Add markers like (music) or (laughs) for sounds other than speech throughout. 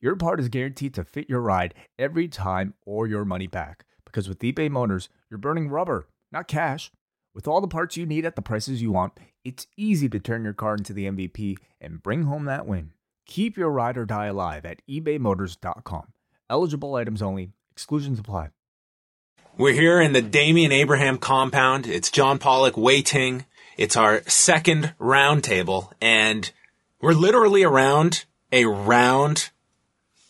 your part is guaranteed to fit your ride every time or your money back. Because with eBay Motors, you're burning rubber, not cash. With all the parts you need at the prices you want, it's easy to turn your car into the MVP and bring home that win. Keep your ride or die alive at ebaymotors.com. Eligible items only, exclusions apply. We're here in the Damian Abraham compound. It's John Pollock Wai Ting. It's our second round table, and we're literally around a round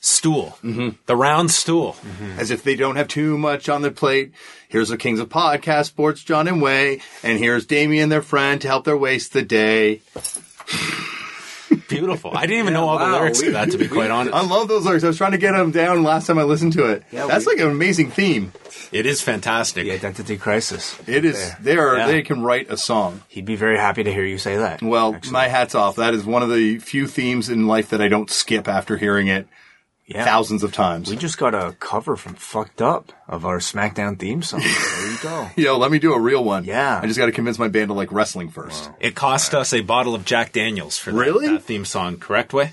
stool. Mm-hmm. The round stool. as if they don't have too much on their plate. Here's the Kings of Podcast, Sports John and Wai, and here's Damian, their friend, to help their waste the day. Beautiful. I didn't even know all the wow. lyrics to that, to be quite honest. I love those lyrics. I was trying to get them down last time I listened to it. Yeah, That's we- like an amazing theme. It is fantastic. The identity crisis. It is. They are. Yeah. They can write a song. He'd be very happy to hear you say that. Well, actually. my hat's off. That is one of the few themes in life that I don't skip after hearing it yeah. thousands of times. We just got a cover from Fucked Up of our SmackDown theme song. There you go. (laughs) Yo, let me do a real one. Yeah. I just got to convince my band to like wrestling first. It cost us a bottle of Jack Daniels for that, Really? that theme song, correct Wai?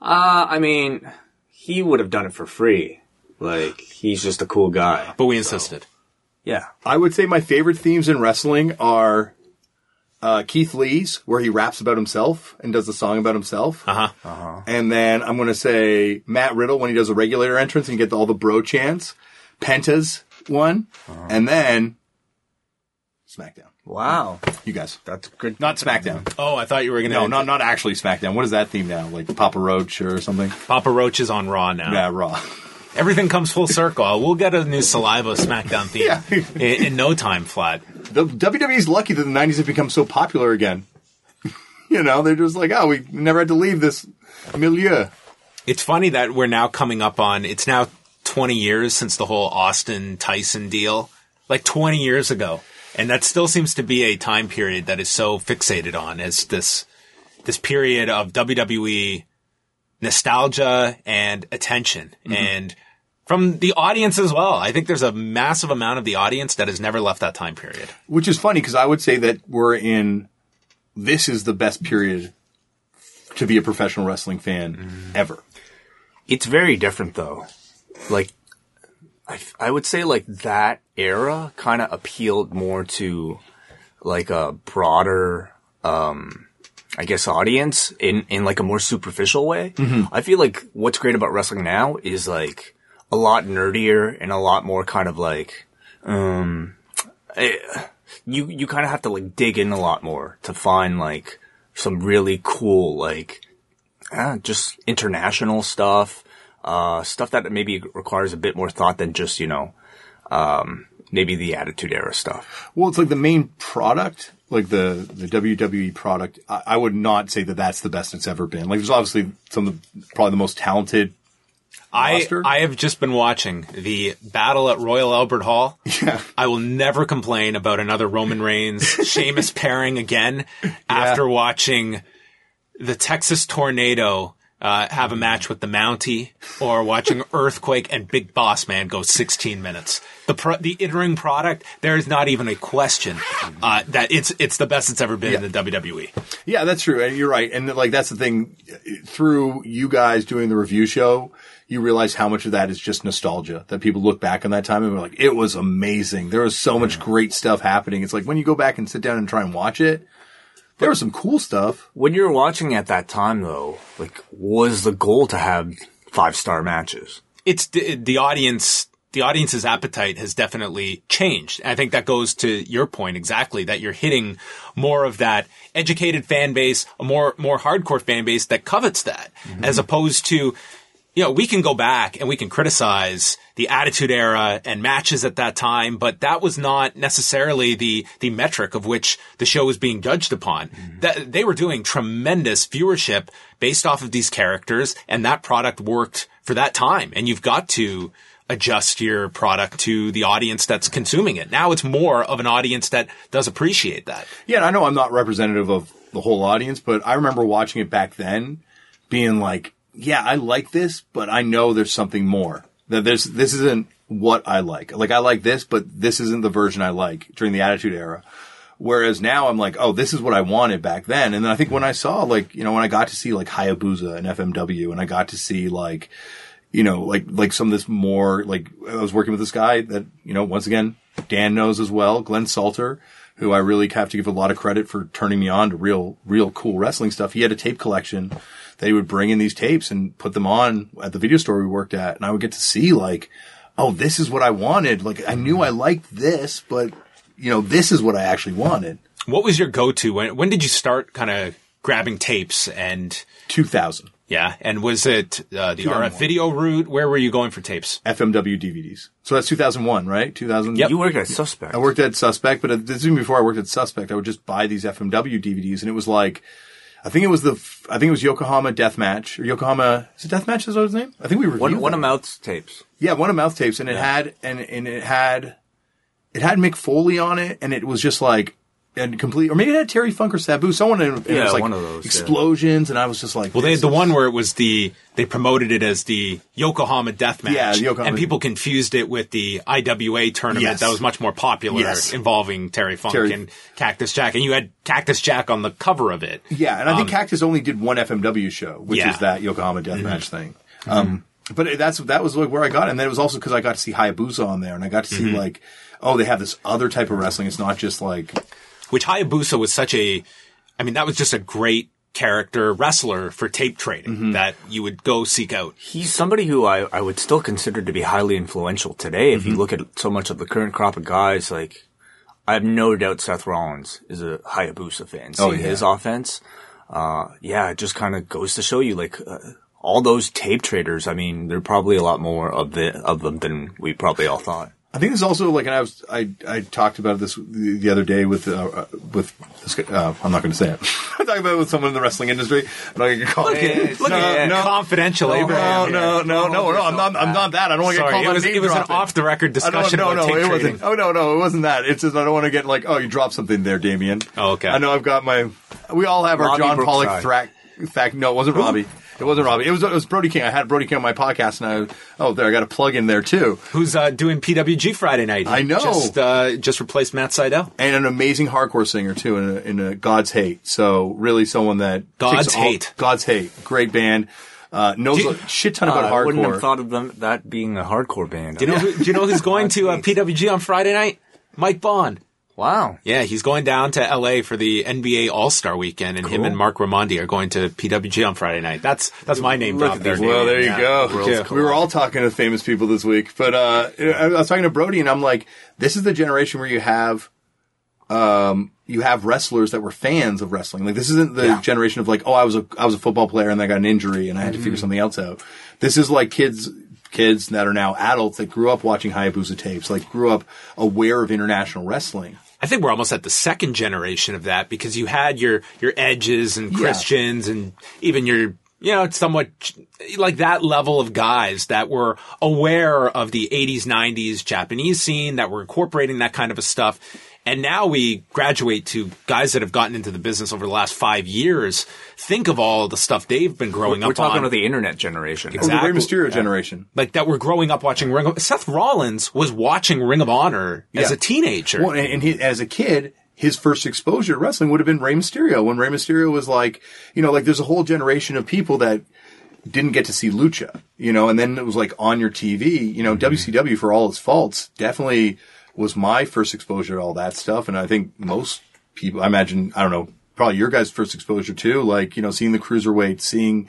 Uh, I mean, he would have done it for free. Like, he's just a cool guy. But we insisted. Yeah. I would say my favorite themes in wrestling are uh, Keith Lee's, where he raps about himself and does the song about himself. Uh huh. Uh-huh. And then I'm going to say Matt Riddle when he does a regulator entrance and you get all the bro chants. Penta's one. And then SmackDown. Wow. You guys. That's good. Not SmackDown. Oh, I thought you were going to. No, not not actually SmackDown. What is that theme now? Like Papa Roach or something? Papa Roach is on Raw now. Yeah, Raw. (laughs) Everything comes full circle. Uh, we'll get a new Saliva SmackDown theme Yeah. in, in no time flat. The WWE's lucky that the 90s have become so popular again. (laughs) you know, they're just like, oh, we never had to leave this milieu. It's funny that we're now coming up on. It's now 20 years since the whole Austin Tyson deal, like 20 years ago, and that still seems to be a time period that is so fixated on as this this period of WWE nostalgia and attention and from the audience as well. I think there's a massive amount of the audience that has never left that time period. Which is funny because I would say that we're in, this is the best period to be a professional wrestling fan ever. It's very different though. Like, I would say like that era kind of appealed more to like a broader, um, I guess audience in, in like a more superficial way. I feel like what's great about wrestling now is like a lot nerdier and a lot more kind of like, um, eh, you, you kind of have to like dig in a lot more to find like some really cool, like, uh, just international stuff, uh, stuff that maybe requires a bit more thought than just, you know, um, maybe the Attitude Era stuff. Well, it's like the main product, like the, the WWE product. I, I would not say that that's the best it's ever been. Like there's obviously some of the, probably the most talented. I, Roster? I have just been watching the battle at Royal Albert Hall. Yeah. I will never complain about another Roman Reigns (laughs) Sheamus pairing again after watching the Texas Tornado uh, have a match with the Mountie or watching (laughs) Earthquake and Big Boss Man go 16 minutes. The pro- the in-ring product, there is not even a question uh, that it's it's the best it's ever been in the. WWE. Yeah, that's true. And you're right. And like, that's the thing through you guys doing the review show, you realize how much of that is just nostalgia that people look back on that time and we're like, it was amazing. There was so much great stuff happening. It's like when you go back and sit down and try and watch it, there was some cool stuff. When you were watching at that time though, like, was the goal to have five star matches? it's the, the audience the audience's appetite has definitely changed. I think that goes to your point exactly that you're hitting more of that educated fan base, a more more hardcore fan base that covets that, mm-hmm. as opposed to you know, we can go back and we can criticize the attitude era and matches at that time, but that was not necessarily the, the metric of which the show was being judged upon. Mm-hmm. That they were doing tremendous viewership based off of these characters and that product worked for that time. And you've got to adjust your product to the audience that's consuming it. Now it's more of an audience that does appreciate that. Yeah, I know I'm not representative of the whole audience, but I remember watching it back then being like, yeah, I like this, but I know there's something more. That there's, this isn't what I like. Like I like this, but this isn't the version I like during the Attitude Era. Whereas now I'm like, oh, this is what I wanted back then. And then I think when I saw like, you know, when I got to see like Hayabusa and FMW and I got to see like, you know, like, like some of this more, like I was working with this guy that, you know, once again, Dan knows as well, Glenn Salter, who I really have to give a lot of credit for turning me on to real, real cool wrestling stuff. He had a tape collection that he would bring in these tapes and put them on at the video store we worked at. And I would get to see like, oh, this is what I wanted. Like I knew I liked this, but you know, this is what I actually wanted. What was your go-to? When, when did you start kind of grabbing tapes and 2000 yeah? And was it uh, the 2001. RF video route? Where were you going for tapes? FMW DVDs. So that's 2001, right? 2000. Yep. You worked at Suspect. I worked at Suspect, but this is even before I worked at Suspect. I would just buy these FMW DVDs, and it was like, I think it was the, I think it was Yokohama Deathmatch or Yokohama. Is it Deathmatch? Is that his name? I think we reviewed one one of Mouth's tapes. Yeah, one of mouth tapes, and it had and and it had it had Mick Foley on it, and it was just like and complete, or maybe it had Terry Funk or Sabu, someone. And it Yeah, was like one of those, yeah. explosions, and I was just like, Well, they had the one where it was the they promoted it as the Yokohama Death Match, Yeah, Yokohama- and people confused it with the IWA tournament Yes. that was much more popular, Yes. involving Terry Funk Terry- and Cactus Jack, and you had Cactus Jack on the cover of it. Yeah, and I think um, Cactus only did one FMW show, which Yeah. is that Yokohama Deathmatch mm-hmm. thing. Mm-hmm. Um, but that's that was like where I got, it. and then it was also because I got to see Hayabusa on there, and I got to see mm-hmm. like, oh, they have this other type of wrestling. It's not just like Which Hayabusa was such a, I mean, that was just a great character wrestler for tape trading Mm-hmm. that you would go seek out. He's somebody who I, I would still consider to be highly influential today. If you Mm-hmm. look at so much of the current crop of guys, like I have no doubt Seth Rollins is a Hayabusa fan. Seeing Oh, yeah. his offense, uh, yeah, it just kind of goes to show you, like uh, all those tape traders. I mean, there are probably a lot more of the of them than we probably all thought. I think it's also like, and I was I I talked about this the, the other day with uh, uh, with this guy, uh, I'm not going to say it. (laughs) I talked about it with someone in the wrestling industry. I'm not going to call Look at, look no, at no, confidential no, Abraham. no, no, no, no, I'm not. I'm not that. I don't want to get called it was, it was an off the record discussion no, no, it trading. wasn't. Oh no, no, it wasn't that. It's just I don't want to get like, oh, you dropped something there, Damian. Oh, okay. I know I've got my. We all have our Robbie John Pollock Brookside. thrack. Fact, no, it wasn't Robbie. It wasn't Robbie. It was it was Brody King. I had Brody King on my podcast, and I oh there I got a plug in there too, Who's uh, doing PWG Friday night? He I know. Just, uh, just replaced Matt Seidel. and an amazing hardcore singer too in a, in a God's Hate. So really someone that God's all- Hate. God's Hate, great band. Uh, knows you- a shit ton about Uh, I wouldn't have hardcore. thought of them that being a hardcore band. Do you know? Who, do you know who's (laughs) going to uh, PWG on Friday night? Mike Bond. Wow. Yeah, he's going down to LA for the NBA All Star Weekend, and him and Mark Ramondi are going to PWG on Friday night. That's that's my name Look drop at there. these Well, there you Yeah. go. Worlds We were all talking to famous people this week, but uh, I was talking to Brody, and I'm like, this is the generation where you have, um, you have wrestlers that were fans of wrestling. Like this isn't the Yeah. generation of like, oh, I was a I was a football player and I got an injury and I had to figure something else out. This is like kids kids that are now adults that grew up watching Hayabusa tapes, like grew up aware of international wrestling. I think we're almost at the second generation of that because you had your your edges and Yeah. Christians and even your you know somewhat like that level of guys that were aware of the 80s 90s Japanese scene that were incorporating that kind of a stuff and now we graduate to guys that have gotten into the business over the last 5 years think of all the stuff they've been growing up on. We're talking on about the internet generation. Oh, the Rey Exactly. Mysterio generation. like that we're growing up watching Ring of Seth Rollins was watching Ring of Honor as a teenager Well, and and he, as a kid, his first exposure to wrestling would have been Rey Mysterio. When Rey Mysterio was like, you know, like there's a whole generation of people that didn't get to see lucha, you know, and then it was like on your TV, you know, mm-hmm. WCW for all its faults definitely was my first exposure to all that stuff. And I think most people, I imagine, I don't know, probably your guys' first exposure too, like, you know, seeing the cruiserweight, seeing,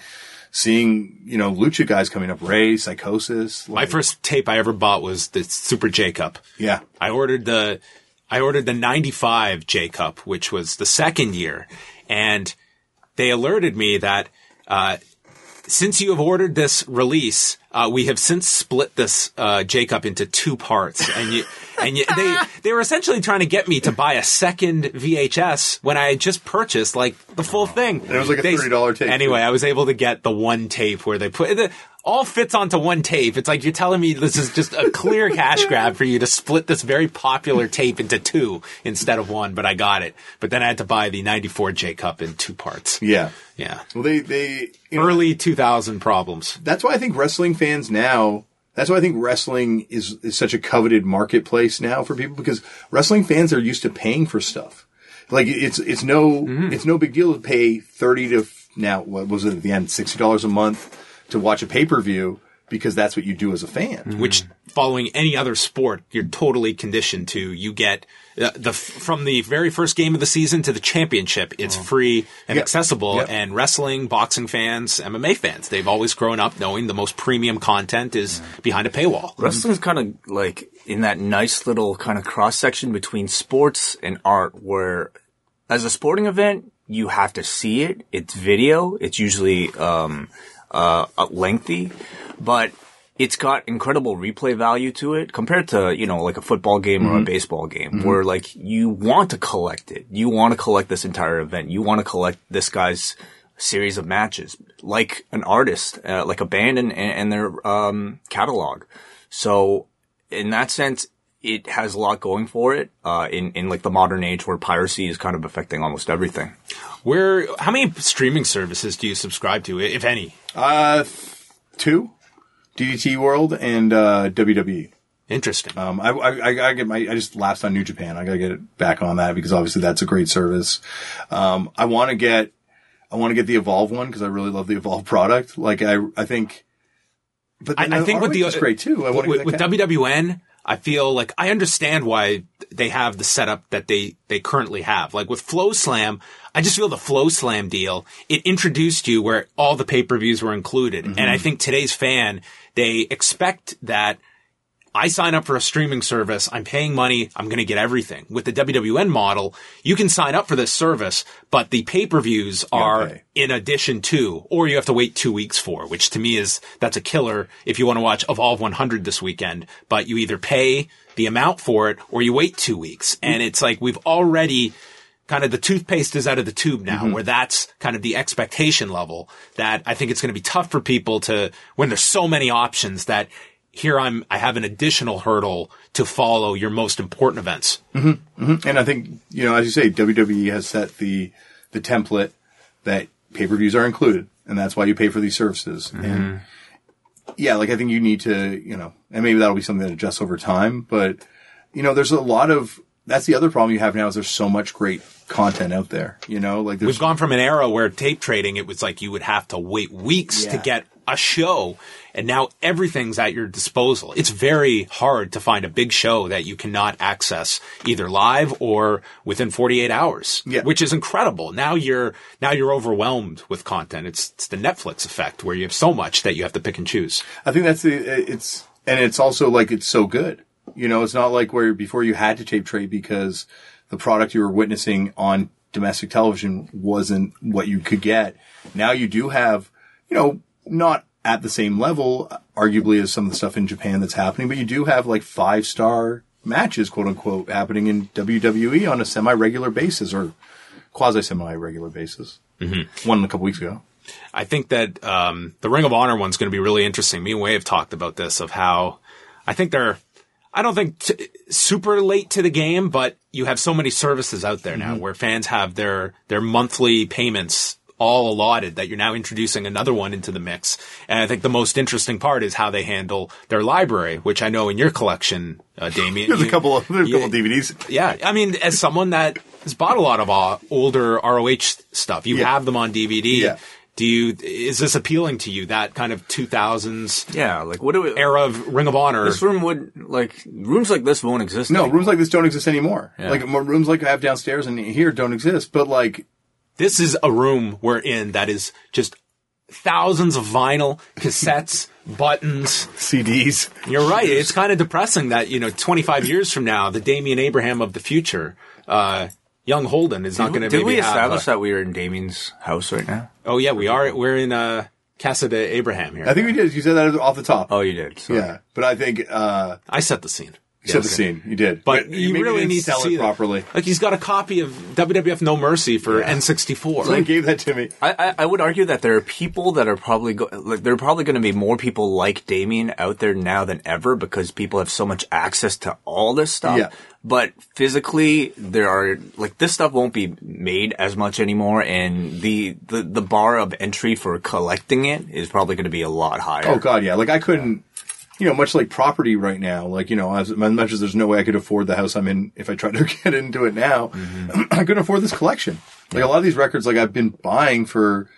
seeing, you know, lucha guys coming up, Rey, Psychosis. my first tape I ever bought was the Super J Cup yeah. I ordered the I ordered the 95 J Cup, which was the second year, and they alerted me that uh, since you have ordered this release, Uh, we have since split this uh, J Cup into two parts, and you and you, they (laughs) they were essentially trying to get me to buy a second VHS when I had just purchased like the full oh. thing. And it was like a They- $30 tape, Anyway. I was able to get the one tape where they put the all fits onto one tape. It's like you're telling me this is just a clear (laughs) cash grab for you to split this very popular tape into two instead of one. But I got it. But then I had to buy the '94 J Cup in two parts. Yeah. Yeah. Well, they they you know, Early 2000 problems. that's why I think wrestling fans now. That's why I think wrestling is is such a coveted marketplace now for people because wrestling fans are used to paying for stuff. Like it's it's no mm-hmm. it's no big deal to pay thirty to now what was it at the end sixty dollars a month to watch a pay per view because that's what you do as a fan. which following any other sport, you're totally conditioned to. You get uh, the from the very first game of the season to the championship, it's free and Yep. accessible. Yep. And wrestling, boxing fans, MMA fans, they've always grown up knowing the most premium content is behind a paywall. Wrestling's kind of like in that nice little kind of cross section between sports and art where as a sporting event, you have to see it. It's video. It's usually, um, uh, uh, lengthy, but it's got incredible replay value to it compared to, you know, like a football game or a baseball game where like you want to collect it. You want to collect this entire event. You want to collect this guy's series of matches like an artist, uh, like a band and, and their, um, catalog. So in that sense, it has a lot going for it, uh, in, in like the modern age where piracy is kind of affecting almost everything. Where how many streaming services do you subscribe to, if any? Uh, two, DDT World and uh, WWE. Interesting. Um, I, I, I get my, I just lapsed on New Japan. I gotta get it back on that because obviously that's a great service. Um, I want to get, I want to get the Evolve one because I really love the Evolve product. Like I, I think, but I, then I think with the great too. I to with, with. WWN, I feel like I understand why they have the setup that they they currently have. Like with FloSlam, I just feel the FloSlam deal it introduced you where all the pay per views were included, mm-hmm. and I think today's fan they expect that. I sign up for a streaming service. I'm paying money. I'm going to get everything. With the WWN model, you can sign up for this service, but the pay-per-views are pay. in addition to, or you have to wait two weeks for, which to me is, that's a killer if you want to watch Evolve 100 this weekend, but you either pay the amount for it or you wait two weeks. And mm. it's like, we've already kind of the toothpaste is out of the tube now, mm-hmm. where that's kind of the expectation level that I think it's going to be tough for people to, when there's so many options that here I'm, I have an additional hurdle to follow your most important events. Mm-hmm. Mm-hmm. And I think, you know, as you say, WWE has set the, the template that pay-per-views are included. And that's why you pay for these services. And yeah, like I think you need to, you know, and maybe that'll be something that adjusts over time, but you know, there's a lot of, that's the other problem you have now is there's so much great content out there, you know, like We've gone from an era where tape trading, it was like you would have to wait weeks to get a show. And now everything's at your disposal. It's very hard to find a big show that you cannot access either live or within 48 hours, Yeah. which is incredible. Now you're, now you're overwhelmed with content. It's, it's the Netflix effect where you have so much that you have to pick and choose. I think that's the, it's, and it's also like it's so good. You know, it's not like where before you had to tape trade because the product you were witnessing on domestic television wasn't what you could get. Now you do have, you know, not at the same level, arguably, as some of the stuff in Japan that's happening, but you do have like five star matches, quote unquote, happening in WWE on a semi regular basis or quasi semi regular basis. Mm-hmm. One a couple weeks ago. I think that um, the Ring of Honor one's going to be really interesting. Me and Wai have talked about this of how I think they're. I don't think t- super late to the game, but you have so many services out there now where fans have their their monthly payments all allotted that you're now introducing another one into the mix. And I think the most interesting part is how they handle their library, which I know in your collection, uh, (laughs) Damian. There's a couple of, there's a couple of DVDs. yeah, I mean, as someone that has bought a lot of uh, older ROH stuff, you Yeah. have them on DVD. Yeah. Do you? Is this appealing to you? That kind of 2000s Yeah, like what do we, era of Ring of Honor. this room would, like, rooms like this won't exist. No, anymore. rooms like this don't exist anymore. Yeah. Like more rooms like I have downstairs and here don't exist. But like, This is a room we're in that is just thousands of vinyl, cassettes, (laughs) buttons. CDs. You're right. It's kind of depressing that you know, 25 years from now, the Damian Abraham of the future, uh, young Holden, is not going to. Did we maybe have, establish uh, that we are in Damian's house right now? Oh yeah, we are. We're in uh Casa de Abraham here. I think we did. You said that off the top. Oh, you did. Sorry. yeah, but I think uh, I set the scene. You set the scene. You did, But you really didn't need to see it that. properly. Like he's got a copy of WWF No Mercy for N64. Someone gave that to me. I, I, I would argue that there are people that are probably go- like there are probably going to be more people like Damian out there now than ever because people have so much access to all this stuff. Yeah. But physically, there are like this stuff won't be made as much anymore, and the the, the bar of entry for collecting it is probably going to be a lot higher. Oh god, yeah. Like I couldn't, you know, much like property right now. Like you know, as much as there's no way I could afford the house I'm in if I tried to (laughs) get into it now, mm-hmm. (clears throat) I couldn't afford this collection. Like a lot of these records, like I've been buying for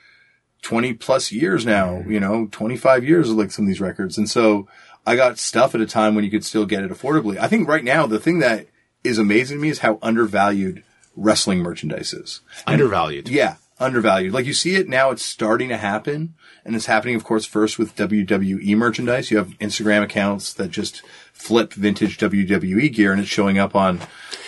twenty plus years now. Mm-hmm. You know, twenty five years of like some of these records, and so I got stuff at a time when you could still get it affordably. I think right now the thing that is amazing to me is how undervalued wrestling merchandise is. Undervalued. Yeah, undervalued. Like you see it now, it's starting to happen. And it's happening, of course, first with WWE merchandise. You have Instagram accounts that just flip vintage WWE gear and it's showing up on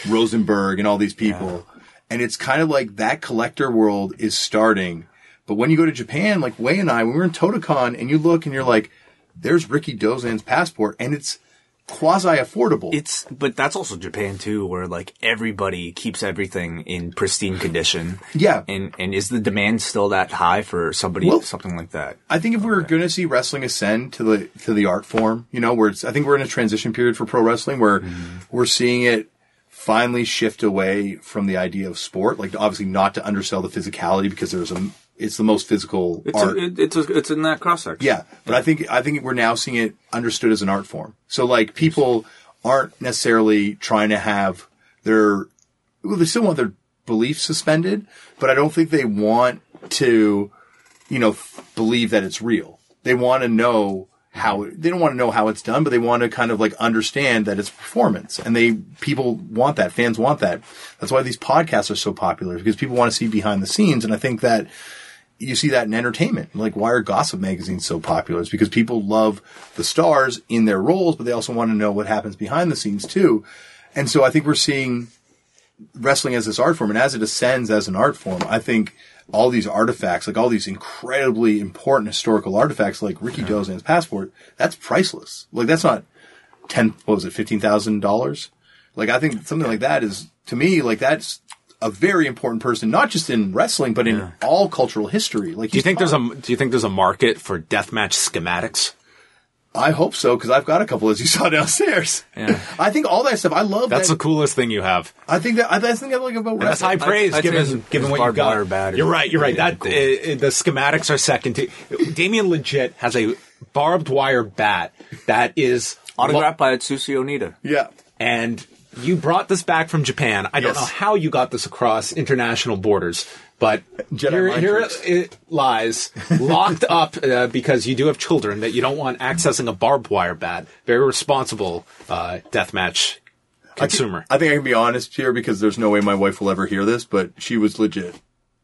Rosenberg and all these people. And it's kind of like that collector world is starting. But when you go to Japan, like Wai and I, when we were in Totocon and you look and you're like, there's Rikidozan's passport and it's quasi affordable. It's but that's also Japan too, where like everybody keeps everything in pristine condition. Yeah. and and is the demand still that high for somebody Well- something like that? I think if we were going to see wrestling ascend to the to the art form, you know, where it's, I think we're in a transition period for pro wrestling where mm-hmm. we're seeing it finally shift away from the idea of sport, like obviously not to undersell the physicality because there's a it's the most physical It's art. a, it, it's a, it's in that cross section. Yeah, but I think I think we're now seeing it understood as an art form. So like people aren't necessarily trying to have their well, they still want their beliefs suspended, but I don't think they want to, you know, f- believe that it's real. They want to know how they don't want to know how it's done, but they want to kind of like understand that it's performance, and they people want that. Fans want that. That's why these podcasts are so popular because people want to see behind the scenes, and I think that you see that in entertainment. Like, why are gossip magazines so popular? It's because people love the stars in their roles, but they also want to know what happens behind the scenes too. And so I think we're seeing wrestling as this art form, and as it ascends as an art form, I think all these artifacts, like all these incredibly important historical artifacts, like Rikidozan's passport, that's priceless. Like that's not ten, what was it, fifteen thousand dollars? Like I think something like that is to me like that's a very important person, not just in wrestling, but in all cultural history. Like, Do you think there's a Do you think there's a market for deathmatch schematics? I hope so because I've got a couple as you (laughs) saw downstairs. Yeah. I think all that stuff. I love That's that. the coolest thing you have. I think that I think I like about That's high praise I'd say given his- given what you barbed wire got. bat is You're right. You're right. really That cool. uh, uh, the schematics are second to. Damian legit has a barbed wire bat that is Autographed by Atsushi Onita. Yeah. and you brought this back from Japan. I don't Yes. know how you got this across international borders, but here, here tricks. it lies, locked up uh, because you do have children that you don't want accessing a barbed wire bat. Very responsible uh, deathmatch consumer. I think I can be honest here because there's no way my wife will ever hear this, but she was legit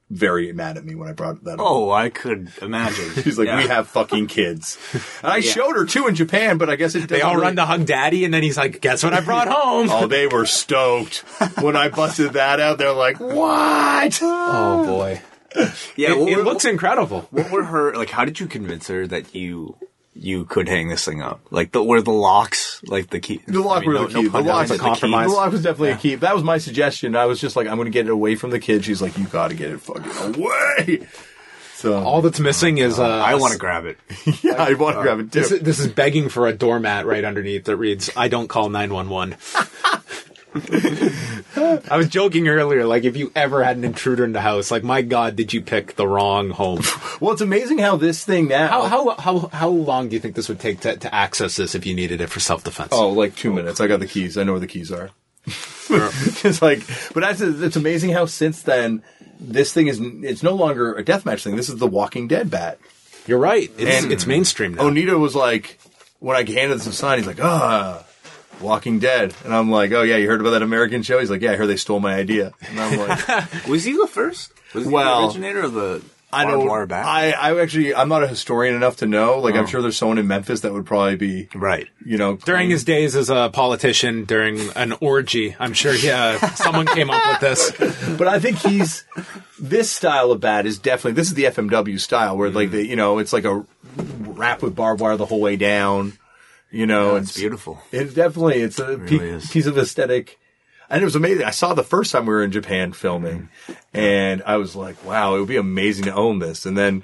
very mad at me when I brought that up. Oh, I could imagine. (laughs) She's like, Yeah. we have fucking kids. And I showed her too in Japan, but I guess it they all really- run to hug daddy, and then he's like, "Guess what I brought home?" Oh, they were stoked when I busted that out. They're like, "What?" oh boy, Yeah, it, what it were- looks incredible. What were her like? How did you convince her that you you could hang this thing up? Like the were the locks like the key? The lock I mean, were no- the key. pun the lock was the compromise. The lock was definitely a key. That was my suggestion. I was just like, I'm going to get it away from the kid. She's like, you got to get it fucking away. So All that's missing is uh, I want to grab it. (laughs) yeah, I want to grab it too. This is, this is begging for a doormat right underneath that reads, I don't call 911. (laughs) (laughs) I was joking earlier, like if you ever had an intruder in the house, like my God, did you pick the wrong home? (laughs) well, it's amazing how this thing now. How how how how long do you think this would take to, to access this if you needed it for self defense? Oh, like two minutes. I got the keys. I know where the keys are. (laughs) it's like, but that's it's amazing how since then this thing is it's no longer a deathmatch thing. This is the Walking Dead bat. you're right. It's And- it's mainstream now. Onita was like, when I handed this sign, he's like, ah, Walking Dead, and I'm like, oh yeah, you heard about that American show? He's like, yeah, I heard they stole my idea, and I'm like, (laughs) Was he the first? Was he Well, the originator of the I barbed don't. wire bat? I, I actually, I'm not a historian enough to know. Like, I'm sure there's someone in Memphis that would probably be, right. you know, during his days as a politician, during an orgy, I'm sure yeah, someone came up with this. (laughs) But I think he's this style of bat is definitely this is the FMW style where Mm-hmm. like the you know it's like a wrap with barbed wire the whole way down. You know, it's beautiful. It definitely it's a pe- really is. piece of aesthetic. And it was amazing. I saw the first time we were in Japan filming, mm-hmm. and I was like, "Wow, it would be amazing to own this." And then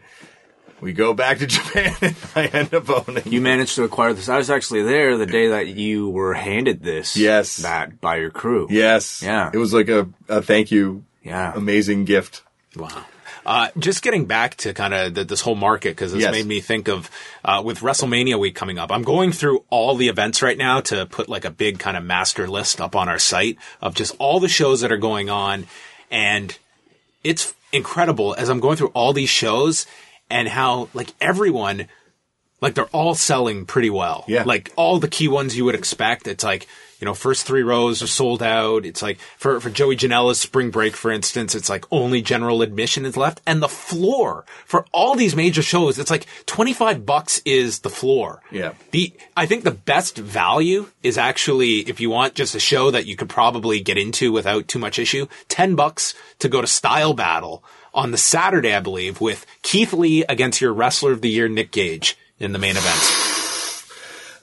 we go back to (laughs) Japan, and I end up owning. You managed to acquire this. I was actually there the day that you were handed this. Yes. That by your crew. yes, Yeah. It was like a, a thank you, Yeah. amazing gift. Wow. Uh, just getting back to kind of this whole market because this Yes. made me think of uh, with WrestleMania week coming up. I'm going through all the events right now to put like a big kind of master list up on our site of just all the shows that are going on, and it's incredible as I'm going through all these shows and how like everyone like they're all selling pretty well. Yeah. Like all the key ones you would expect. It's like, you know, first three rows are sold out. It's like for, for Joey Janela's spring break, for instance, it's like only general admission is left. And the floor for all these major shows, it's like 25 bucks is the floor. Yeah. The, I think the best value is actually, if you want just a show that you could probably get into without too much issue, 10 bucks to go to Style Battle on the Saturday, I believe, with Keith Lee against your wrestler of the year, Nick Gage, in the main event.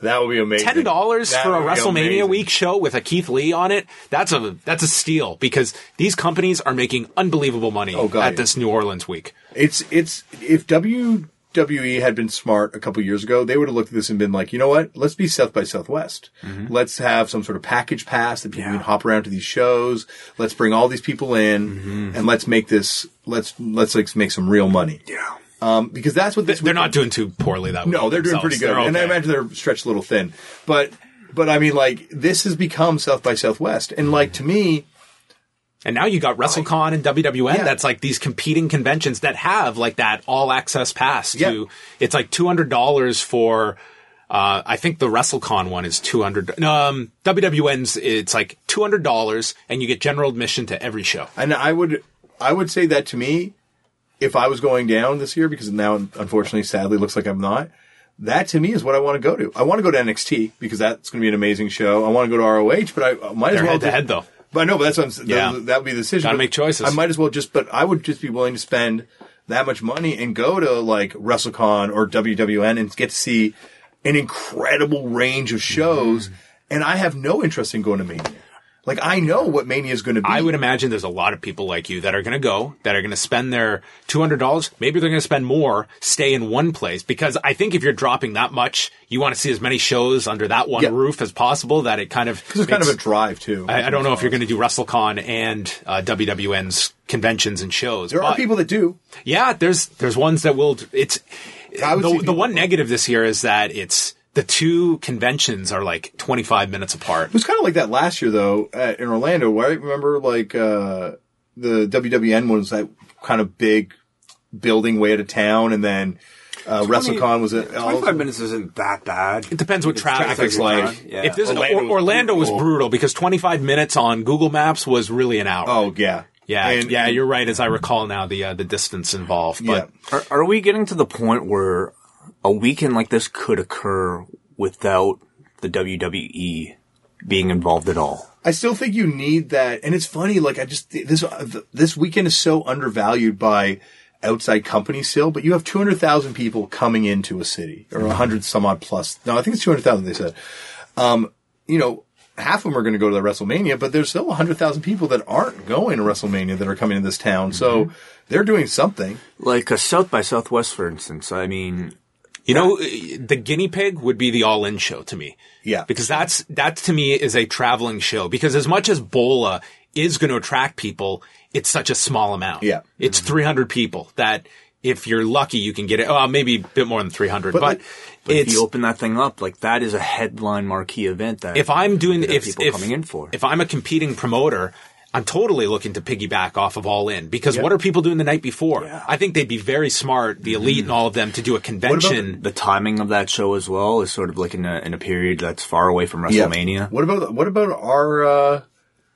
That would be amazing. Ten dollars for a WrestleMania amazing. week show with a Keith Lee on it. That's a that's a steal because these companies are making unbelievable money Oh, at yeah. this New Orleans week. It's it's if WWE had been smart a couple years ago, they would have looked at this and been like, you know what? Let's be South by Southwest. Mm-hmm. Let's have some sort of package pass that people can hop around to these shows. Let's bring all these people in Mm-hmm. and let's make this let's let's like make some real money. Yeah. Um, because that's what this They're not doing too poorly that. No, they're doing themselves. pretty good, They're and I okay. imagine they're stretched a little thin. But but I mean, like this has become South by Southwest, and like to me, And now you got WrestleCon and WWN. Yeah. That's like these competing conventions that have like that all access pass to. Yeah. It's like two hundred dollars for. Uh, I think the WrestleCon one is two hundred. Um, WWN's it's like two hundred dollars, and you get general admission to every show. And I would, I would say that to me, if I was going down this year, because now, unfortunately, sadly, looks like I'm not. That to me is what I want to go to. I want to go to NXT because that's going to be an amazing show. I want to go to ROH, but I might as They're well head to just- head though. But I know, but that's what I'm. Yeah. that, that would be the decision. Gotta But make choices. I might as well just, but I would just be willing to spend that much money and go to like WrestleCon or WWN and get to see an incredible range of shows. Mm-hmm. And I have no interest in going to Mania. Like I know what Mania is going to be. I would imagine there's a lot of people like you that are going to go, that are going to spend their $200. Maybe they're going to spend more, stay in one place. Because I think if you're dropping that much, you want to see as many shows under that one Yeah. roof as possible that it kind of. Because it's kind of a drive too. I, I don't know if you're going to do WrestleCon and uh, WWN's conventions and shows. There are people that do. Yeah, there's there's ones that will. It's I would the, the one negative this year is that it's the two conventions are like 25 minutes apart. It was kind of like that last year though at, in Orlando. Where I remember like uh, the WWN was that kind of big building way out of town, and then uh, WrestleCon was at Twenty-five minutes isn't that bad. It depends what traffic. traffic's like. Yeah. If this Orlando Orlando, was Orlando was brutal. brutal because 25 minutes on Google Maps was really an hour. Oh yeah, yeah, And- yeah, you're right. As I recall now, the uh, the distance involved. yeah. But Are, are we getting to the point where a weekend like this could occur without the WWE being involved at all? I still think you need that, and it's funny. Like I just this this weekend is so undervalued by outside companies still, but you have two hundred thousand people coming into a city, or a hundred some odd plus. No, I think it's two hundred thousand. They said, um, you know, half of them are going to go to the WrestleMania, but there's still hundred thousand people that aren't going to WrestleMania that are coming to this town. So they're doing something. Like a South by Southwest, for instance. I mean, you know, uh, the guinea pig would be the all in show to me. Yeah. because that's that to me is a traveling show. Because as much as Bola is going to attract people, it's such a small amount. Yeah. it's mm-hmm. 300 people that if you're lucky you can get it. Well, maybe a bit more than 300, but, like- but if you open that thing up, like that is a headline marquee event that if I'm doing if people if, coming in for. if I'm a competing promoter. I'm totally looking to piggyback off of All In because what are people doing the night before? I think they'd be very smart, the elite and all of them, to do a convention. the timing of that show as well is sort of like in a in a period that's far away from WrestleMania. What about what about our uh,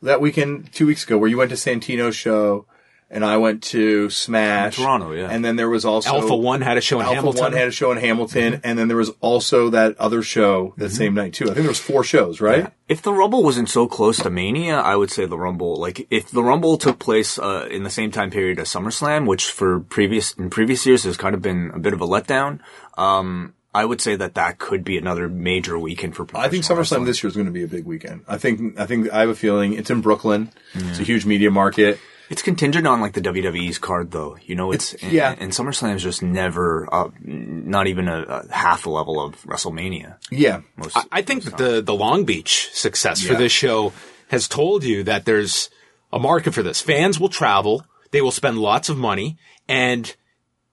that weekend two weeks ago where you went to Santino's show and I went to Smash, In Toronto, yeah. and then there was also Alpha One had a show in Hamilton. Alpha Hamilton. One had a show in Hamilton, and then there was also that other show that same night too. I think there was four shows, right? If the Rumble wasn't so close to Mania, I would say the Rumble, like, if the Rumble took place, uh, in the same time period as SummerSlam, which for previous, in previous years has kind of been a bit of a letdown, um, I would say that that could be another major weekend for I think SummerSlam wrestling. this year is going to be a big weekend. I think I think I have a feeling it's in Brooklyn. It's a huge media market. It's contingent on like the WWE's card though. You know, it's, It's- yeah. and, and SummerSlam is just never, uh, not even a, a half the level of WrestleMania. Yeah, Most, I, I think that the the Long Beach success for this show has told you that there's a market for this. Fans will travel, they will spend lots of money, and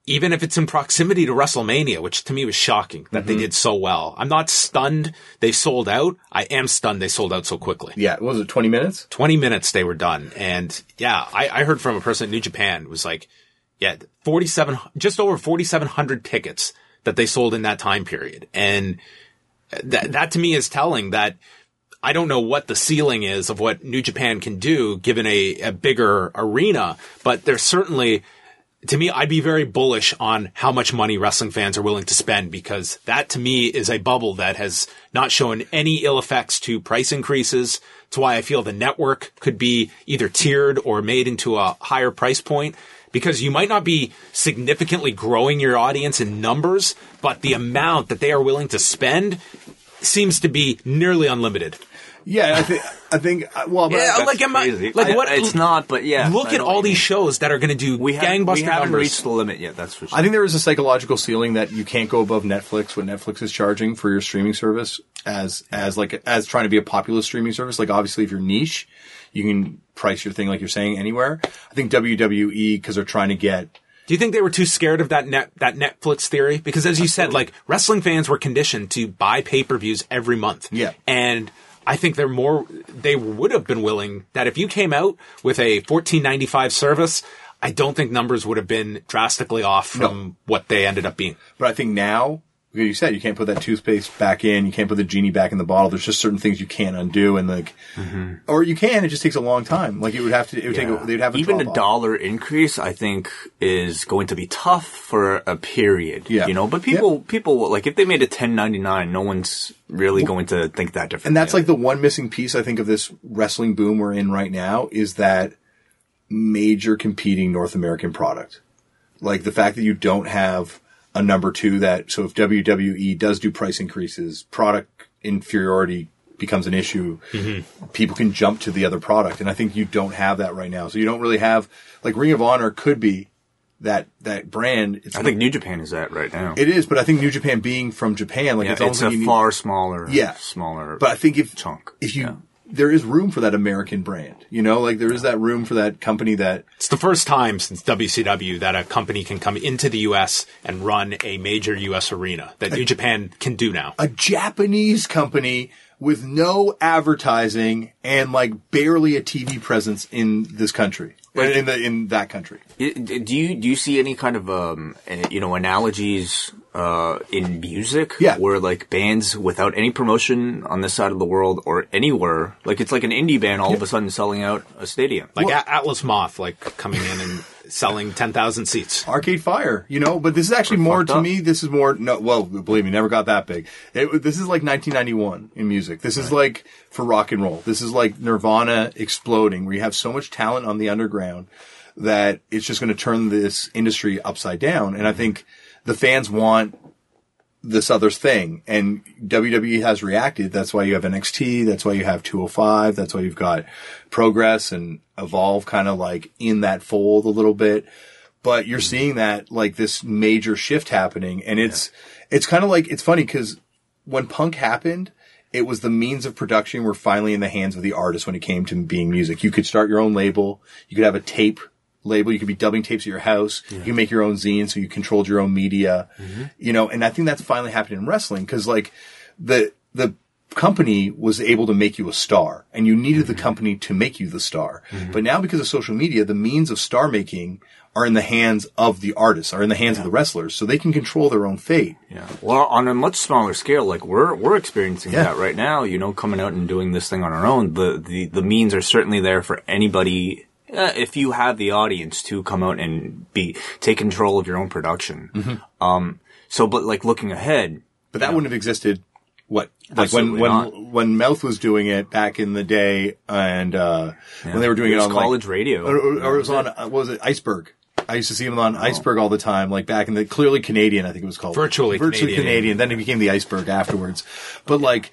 even if it's in proximity to WrestleMania, which to me was shocking that Mm-hmm. they did so well. I'm not stunned they sold out. I am stunned they sold out so quickly. yeah. Was it? Twenty minutes? 20 minutes they were done. And yeah, I, I heard from a person in New Japan was like, yeah, 47, just over 4,700 tickets that they sold in that time period. And that, that to me is telling that I don't know what the ceiling is of what New Japan can do given a, a bigger arena, but there's certainly, to me, I'd be very bullish on how much money wrestling fans are willing to spend because that to me is a bubble that has not shown any ill effects to price increases. It's why I feel the network could be either tiered or made into a higher price point because you might not be significantly growing your audience in numbers, but the amount that they are willing to spend seems to be nearly unlimited. Yeah, I think I think uh, well, but Yeah, I- like am I, crazy. like I- what? It's not, but yeah. Look I at all these shows that are going to do We haven't, gangbuster we haven't numbers. reached the limit yet. That's for sure. I think there is a psychological ceiling that you can't go above Netflix. What Netflix is charging for your streaming service as as like as trying to be a popular streaming service. Like obviously, if you're niche, you can price your thing like you're saying anywhere. I think WWE because they're trying to get Do you think they were too scared of that net that Netflix theory? Because as you said, like wrestling fans were conditioned to buy pay per views every month. Yeah. and I think they're more. They would have been willing that if you came out with a fourteen ninety five service. I don't think numbers would have been drastically off from what they ended up being. But I think now, like you said, you can't put that toothpaste back in. You can't put the genie back in the bottle. There's just certain things you can't undo, and like, mm-hmm. or you can. It just takes a long time. Like it would have to. It would take. A, they'd have a even a dollar increase. I think is going to be tough for a period. Yeah. you know. But people, people like if they made a ten ninety nine, no one's really going to think that different. And that's like the one missing piece I think of this wrestling boom we're in right now is that major competing North American product. Like the fact that you don't have a number two that, so if WWE does do price increases, product inferiority becomes an issue. Mm-hmm. People can jump to the other product. And I think you don't have that right now. So you don't really have, like Ring of Honor could be that, that brand. It's I think New Japan is that right now. it is, but I think New Japan being from Japan, like yeah, it's it's, a like you need- far smaller, Yeah. smaller. but I think if chunk, if you yeah. There is room for that American brand, you know, like there is that room for that company that It's the first time since WCW that a company can come into the U.S. and run a major U.S. arena that New Japan can do now. a Japanese company with no advertising and like barely a TV presence in this country, in the in that country. Do you do you see any kind of um eh, you know analogies uh in music Yeah. where like bands without any promotion on this side of the world or anywhere like it's like an indie band all of a sudden selling out a stadium Like A- Atlas Moth, like coming in and selling 10,000 seats. Arcade Fire, you know, but this is actually more to up. me. This is more no. Well, believe me, never got that big. It, this is like 1991 in music. This is like for rock and roll. This is like Nirvana exploding, where you have so much talent on the underground that it's just going to turn this industry upside down. And I think the fans want this other thing. And WWE has reacted. That's why you have NXT. That's why you have 205. That's why you've got Progress and Evolve kind of like in that fold a little bit. But you're mm-hmm. seeing that like this major shift happening. And it's, it's kind of like, it's funny because when punk happened, it was the means of production were finally in the hands of the artist when it came to being music. You could start your own label. You could have a tape label. You could be dubbing tapes at your house. You can make your own zine, so you controlled your own media. Mm-hmm. You know, and I think that's finally happened in wrestling because like the the company was able to make you a star, and you needed the mm-hmm. company to make you the star. Mm-hmm. But now because of social media, the means of star making are in the hands of the artists, are in the hands of the wrestlers, so they can control their own fate. yeah well on a much smaller scale like we're we're experiencing Yeah. that right now you know coming out and doing this thing on our own the the the means are certainly there for anybody uh, if you have the audience to come out and be take control of your own production. Mm-hmm. Um, so, but like looking ahead, But that wouldn't have existed. What like when when not. when Mouth was doing it back in the day, and uh, when they were doing It it, was on like- college radio. or, or- or it was on uh, what was it Iceberg. I used to see him on Iceberg all the time, like back in the clearly Canadian, I think it was called Virtually virtually Canadian. Canadian. Then it became the Iceberg afterwards. But like,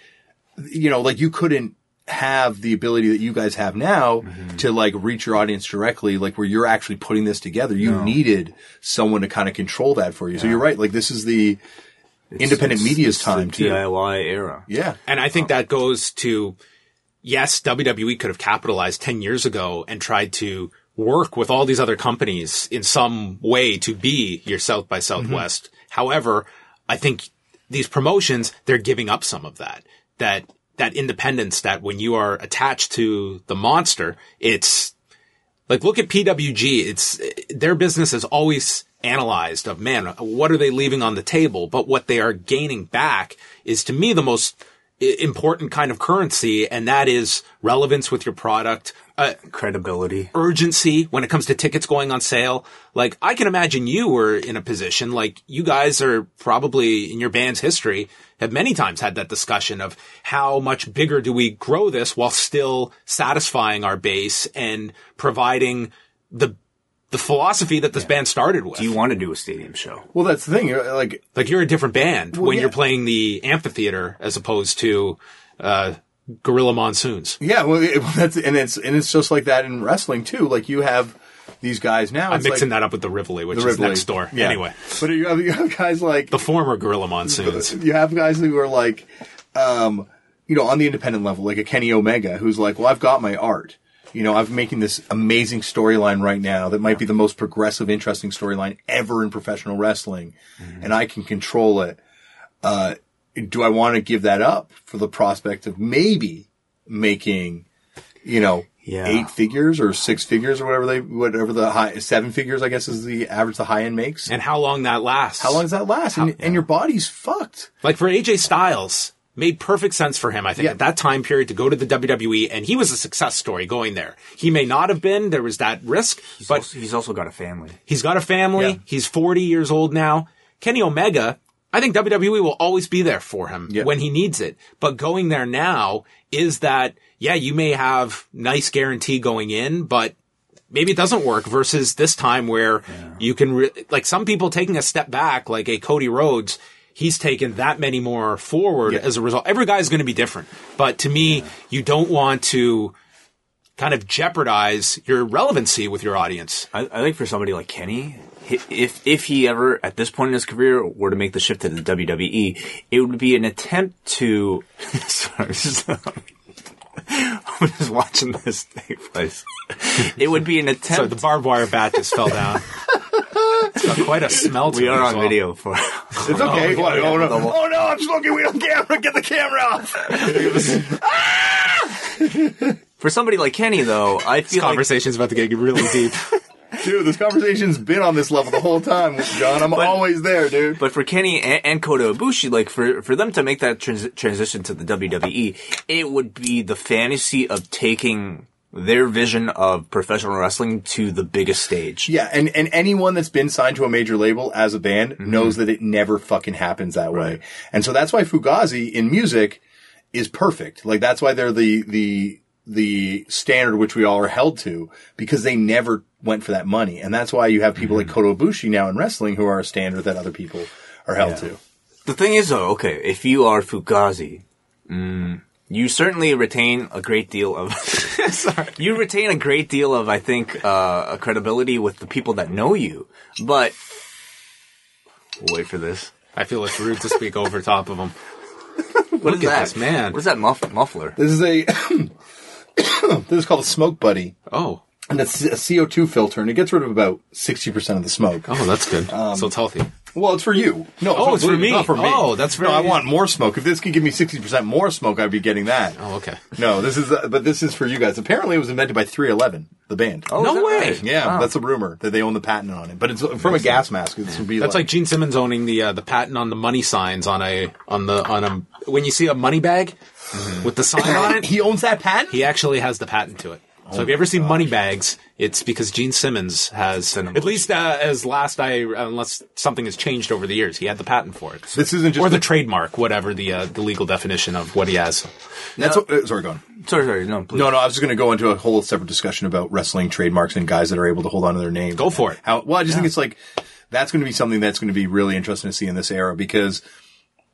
you know, like you couldn't have the ability that you guys have now Mm-hmm. to like reach your audience directly, like where you're actually putting this together. You needed someone to kind of control that for you. So you're right. Like this is the independent It's- media's it's the time too. DIY era. Yeah. And I think that goes to, yes, WWE could have capitalized 10 years ago and tried to work with all these other companies in some way to be your South by Southwest. However, I think these promotions, they're giving up some of that, that, that independence that when you are attached to the monster, it's, like look at PWG. It's their business is always analyzed of man, what are they leaving on the table? But what they are gaining back is to me the most important kind of currency. And that is relevance with your product, uh, Credibility. urgency when it comes to tickets going on sale. Like I can imagine you were in a position like you guys are probably in your band's history have many times had that discussion of how much bigger do we grow this while still satisfying our base and providing the the philosophy that this band started with. Do you want to do a stadium show? Well, that's the thing. you're, Like, like you're a different band when yeah. you're playing the amphitheater as opposed to uh Gorilla Monsoons. yeah, well, it, (laughs) well, that's, and it's, and it's just like that in wrestling too. Like you have these guys now. I'm mixing like, that up with the Rivoli, which the is Rivoli. next door. Yeah. Anyway, But you have, you have guys like, the former Gorilla Monsoons. (laughs) you have guys who are like, um, you know, on the independent level, like a Kenny Omega, who's like, well, I've got my art. You know, I'm making this amazing storyline right now that might be the most progressive, interesting storyline ever in professional wrestling, and I can control it. Uh, do I want to give that up for the prospect of maybe making, you know, Yeah. eight figures or six figures or whatever they, whatever the high, seven figures, I guess is the average the high end makes. and how long that lasts. How long does that last? And, and your body's fucked. Like for AJ Styles, made perfect sense for him, I think, Yeah. at that time period to go to the WWE, and he was a success story going there. He may not have been, there was that risk, He's but also, he's also got a family. he's got a family, Yeah. he's 40 years old now. Kenny Omega, I think WWE will always be there for him Yeah. when he needs it. But going there now is that, yeah, you may have nice guarantee going in, but maybe it doesn't work versus this time where you can, re- like some people taking a step back, like a Cody Rhodes, he's taken that many more forward Yeah. as a result. Every guy is going to be different. But to me, you don't want to kind of jeopardize your relevancy with your audience. I, I think for somebody like Kenny, if if he ever at this point in his career were to make the shift to the WWE, it would be an attempt to. (laughs) sorry, (laughs) (laughs) I'm just watching this take place. It would be an attempt. So attempt. the barbed wire bat just fell down. It's got quite a smell to We are as on well. video for. It's okay. Oh, what? Oh, no. oh no, I'm smoking weed on camera. Get the camera off. (laughs) For somebody like Kenny, though, I This feel like conversation's about to get really deep. (laughs) Dude, this conversation's been on this level the whole time, John. I'm always there, dude. But for Kenny and, and Kota Ibushi, like for for them to make that trans- transition to the WWE, it would be the fantasy of taking their vision of professional wrestling to the biggest stage. yeah, and, and anyone that's been signed to a major label as a band mm-hmm. knows that it never fucking happens that way. And so that's why Fugazi in music is perfect. Like that's why they're the, the, the standard which we all are held to because they never went for that money. And that's why you have people like Kota Ibushi now in wrestling who are a standard that other people are held to. The thing is, though, okay, if you are Fugazi, mm, you certainly retain a great deal of. (laughs) you retain a great deal of, I think, uh, a credibility with the people that know you. But we'll wait for this. I feel it's rude to speak over top of him. (laughs) What Look is at that, this, man. What is that muff- muffler? This is a, (coughs) this is called a smoke buddy. Oh, And it's a CO2 filter and it gets rid of about 60% of the smoke. oh, that's good. so it's healthy. Well, it's for you. No, Oh, it's for me. Not for me. Oh, that's No, very- I want more smoke. If this could give me 60% more smoke, I'd be getting that. Oh, okay. No, this is, uh, but this is for you guys. Apparently it was invented by 311, the band. Oh, No way. right? Yeah, Wow. that's a rumor that they own the patent on it. But it's from a gas mask. This would be That's like Gene Simmons owning the uh, the patent on the money signs on a on the on a when you see a money bag with the sign on it. (coughs) he owns that patent? He actually has the patent to it. So if you ever see Moneybags, it's because Gene Simmons has, at least uh, as last I, unless something has changed over the years, he had the patent for it. This isn't just or the the- trademark, whatever the uh, the legal definition of what he has. That's what, uh, sorry, go on. Sorry, sorry, no, please. No, no, I was just going to go into a whole separate discussion about wrestling trademarks and guys that are able to hold on to their name. Go for it. How, well, I just think it's like, that's going to be something that's going to be really interesting to see in this era because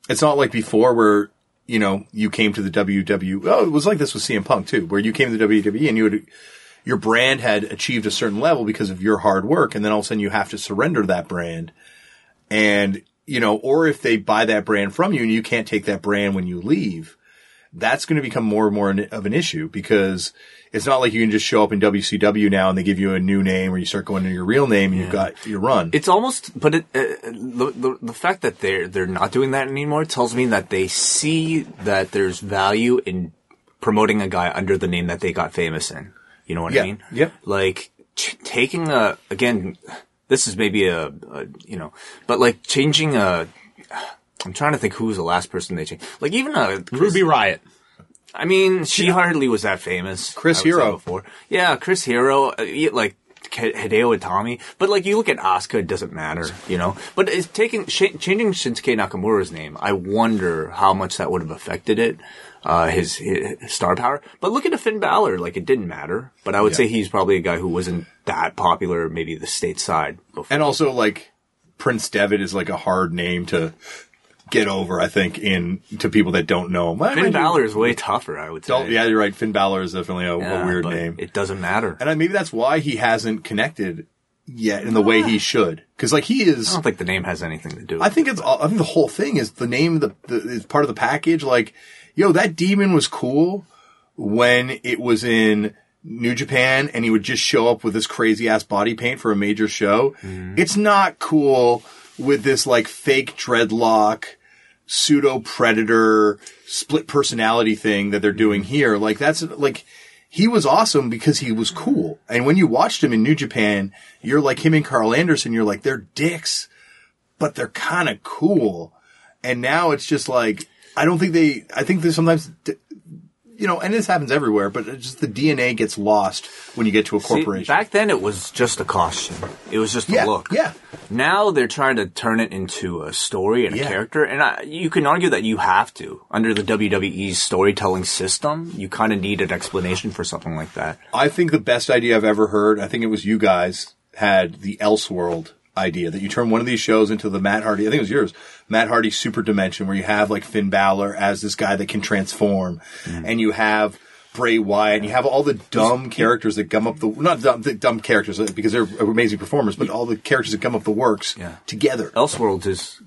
it's not like before where, you know, you came to the WW. Oh, it was like this with CM Punk too, where you came to the WWE and you would, your brand had achieved a certain level because of your hard work. And then all of a sudden you have to surrender that brand. And, you know, or if they buy that brand from you and you can't take that brand when you leave, that's going to become more and more of an issue because it's not like you can just show up in WCW now and they give you a new name or you start going to your real name and you've got your run. It's almost, but it, uh, the, the the fact that they're they're not doing that anymore tells me that they see that there's value in promoting a guy under the name that they got famous in. You know what Yeah. I mean? Yep. Like ch- taking a again, this is maybe a, a you know, but like changing a. I'm trying to think who was the last person they changed. Like even a Ruby Riot. I mean, she hardly was that famous. Chris I would say Hero. Before. Yeah, Chris Hero, uh, like Hideo Itami. But like you look at Asuka, it doesn't matter, you know. But it's taking sh- changing Shinsuke Nakamura's name. I wonder how much that would have affected it, uh, his, his star power. But look at a Finn Balor, like it didn't matter. But I would say he's probably a guy who wasn't that popular, maybe the stateside before. and also like Prince Devitt is like a hard name to get over, I think, in to people that don't know him. Finn Balor is way tougher, I would say. don't- yeah, you're right. Finn Balor is definitely a, Yeah, a weird name. It doesn't matter. and I, maybe that's why he hasn't connected yet in the way he ah. should. Cause like he is, I don't think the name has anything to do with it. I think it's. all- I think the whole thing is the name. The, the is part of the package. Like, yo, that demon was cool when it was in New Japan, and he would just show up with this crazy ass body paint for a major show. Mm-hmm. It's not cool with this like fake dreadlock, pseudo predator, split personality thing that they're doing mm-hmm. here. Like that's like. He was awesome because he was cool. And when you watched him in New Japan, you're like him and Karl Anderson, you're like, they're dicks but they're kind of cool. And now it's just like, I don't think they, I think there's sometimes, you know, and this happens everywhere, but it's just the DNA gets lost when you get to a See, corporation. back then, it was just a costume. It was just a yeah, look. yeah. Now they're trying to turn it into a story and a character, and I, you can argue that you have to under the WWE's storytelling system. You kind of need an explanation for something like that. I think the best idea I've ever heard, I think it was you guys had the Elseworld idea that you turn one of these shows into the Matt Hardy, I think it was yours, Matt Hardy Super Dimension, where you have like Finn Balor as this guy that can transform, and you have Bray Wyatt, and you have all the dumb characters that gum up the not dumb, the dumb characters uh, because they're amazing performers, but all the characters that gum up the works Yeah. together. Elseworlds is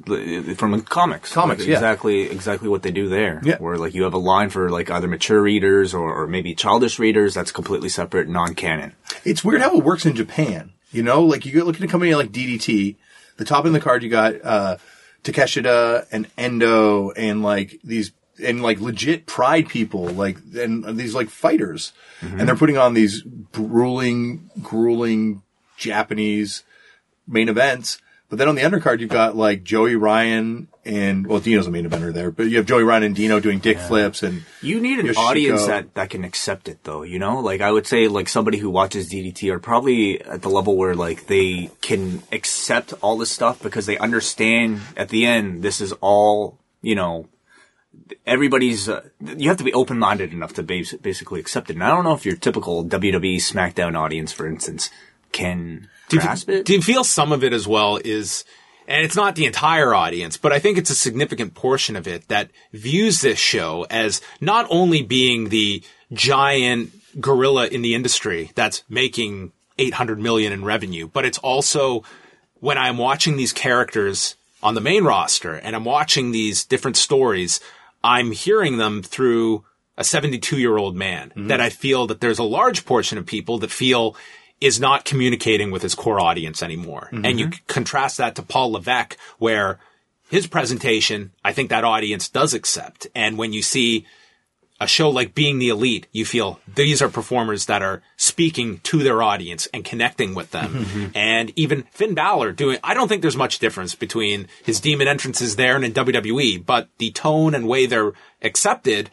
from comics. Comics, Like, yeah. exactly, exactly what they do there. Yeah. where like you have a line for like either mature readers or, or maybe childish readers that's completely separate, non-canon. It's weird how it works in Japan. You know, like you look at a company like DDT, the top in the card you got uh Takeshita and Endo and like these and like legit pride people, like and these like fighters. And they're putting on these grueling, grueling Japanese main events. But then on the undercard, you've got like Joey Ryan and, well, Dino's a main eventer there, but you have Joey Ryan and Dino doing dick flips and You need an Yoshihiko. audience that, that can accept it though, you know? Like I would say like somebody who watches DDT are probably at the level where like they can accept all this stuff because they understand at the end this is all, you know, everybody's, uh, you have to be open-minded enough to bas- basically accept it. And I don't know if your typical WWE SmackDown audience, for instance, can Do you, grasp it. do you feel some of it as well is, and it's not the entire audience, but I think it's a significant portion of it that views this show as not only being the giant gorilla in the industry that's making 800 million in revenue, but it's also when I'm watching these characters on the main roster and I'm watching these different stories, I'm hearing them through a 72 year old man mm-hmm. that I feel that there's a large portion of people that feel is not communicating with his core audience anymore. Mm-hmm. And you contrast that to Paul Levesque where his presentation, I think that audience does accept. And when you see a show like Being the Elite, you feel these are performers that are speaking to their audience and connecting with them. Mm-hmm. and even Finn Balor doing, I don't think there's much difference between his demon entrances there and in WWE, but the tone and way they're accepted,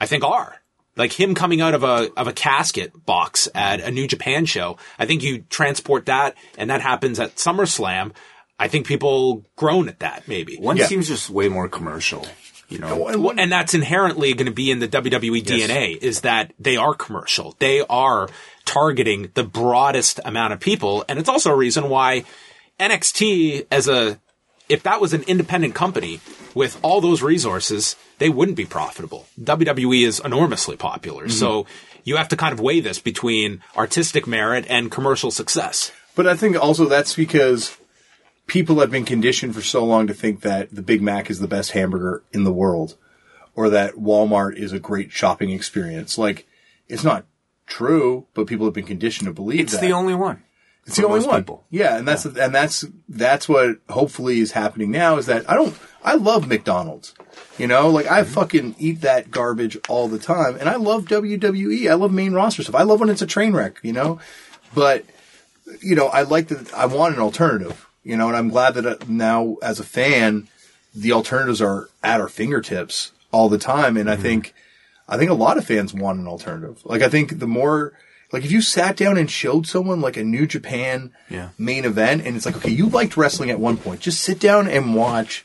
I think are. Like him coming out of a of a casket box at a New Japan show. I think you transport that, and that happens at SummerSlam. I think people groan at that maybe. One Yeah. seems just way more commercial. You know, And Well, and that's inherently going to be in the WWE DNA is that they are commercial. They are targeting the broadest amount of people. And it's also a reason why NXT as a, if that was an independent company with all those resources, they wouldn't be profitable. WWE is enormously popular. Mm-hmm. So you have to kind of weigh this between artistic merit and commercial success. But I think also that's because people have been conditioned for so long to think that the Big Mac is the best hamburger in the world or that Walmart is a great shopping experience. Like, it's not true, but people have been conditioned to believe it's that. the only one. It's the only one. people. Yeah, and that's and that's that's what hopefully is happening now is that I don't I love McDonald's. You know, like I fucking eat that garbage all the time and I love WWE. I love main roster stuff. I love when it's a train wreck, you know? But you know, I like that I want an alternative, you know, and I'm glad that uh, now as a fan the alternatives are at our fingertips all the time and I think I think a lot of fans want an alternative. Like I think the more like if you sat down and showed someone like a New Japan Yeah. main event and it's like, okay, you liked wrestling at one point. Just sit down and watch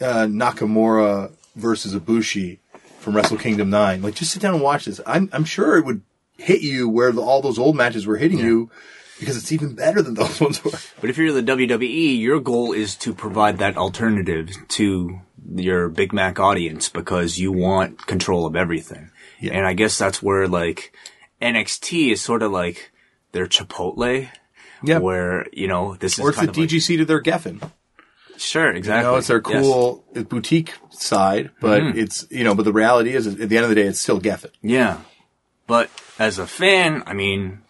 uh, Nakamura versus Ibushi from Wrestle Kingdom 9. Like just sit down and watch this. I'm, I'm sure it would hit you where the, all those old matches were hitting you because it's even better than (laughs) those ones were. But if you're the WWE, your goal is to provide that alternative to your Big Mac audience because you want control of everything. Yeah. And I guess that's where like NXT is sort of like their Chipotle. Yeah. Where, you know, this is Or it's the of like- DGC to their Geffen. sure, You exactly. know, it's their Yes. cool uh, boutique side, but mm-hmm. it's, you know, but the reality is at the end of the day, it's still Geffen. Yeah. But as a fan, I mean,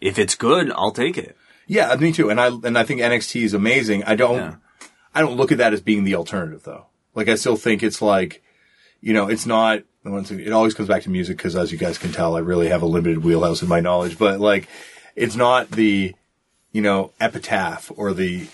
if it's good, I'll take it. Yeah, me too. And I and I think NXT is amazing. I don't Yeah. I don't look at that as being the alternative though. Like I still think it's like, you know, it's not. Once again, It always comes back to music because, as you guys can tell, I really have a limited wheelhouse in my knowledge. But like, it's not the, you know, epitaph or the,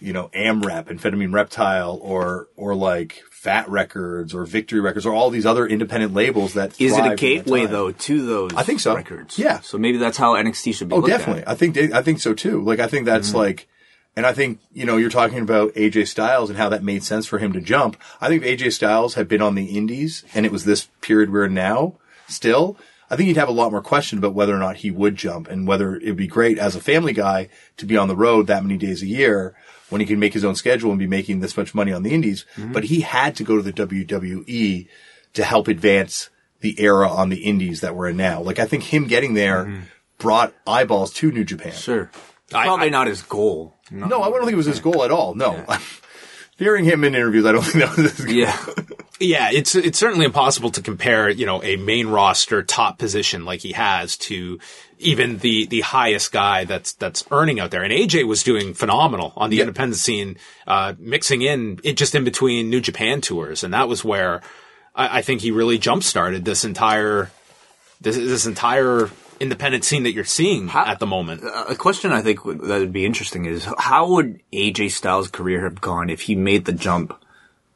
you know, AMREP, amphetamine reptile, or or like Fat Wreck Chords or Victory Records or all these other independent labels that. Is it a gateway though to those I think so. records? Yeah. So maybe that's how NXT should be Oh, definitely. at. I think I think so too. Like I think that's Mm-hmm. like, and I think you know you're talking about AJ Styles and how that made sense for him to jump. I think if AJ Styles had been on the Indies and it was this period we're in now, still, I think he'd have a lot more question about whether or not he would jump and whether it'd be great as a family guy to be on the road that many days a year when he can make his own schedule and be making this much money on the Indies. Mm-hmm. But he had to go to the WWE to help advance the era on the Indies that we're in now. Like I think him getting there brought eyeballs to New Japan. Mm-hmm. Sure. I- Probably I- not his goal. No. No, I don't think it was his goal at all. No. (laughs) Hearing him in interviews, I don't think that was his goal. Yeah. Yeah, it's it's certainly impossible to compare, you know, a main roster top position like he has to even the the highest guy that's that's earning out there. And AJ was doing phenomenal on the Yeah. independent scene, uh, mixing in it just in between New Japan tours, and that was where I, I think he really jump started this entire this this entire independent scene that you're seeing at the moment. A question I think that would be interesting is how would AJ Styles' career have gone if he made the jump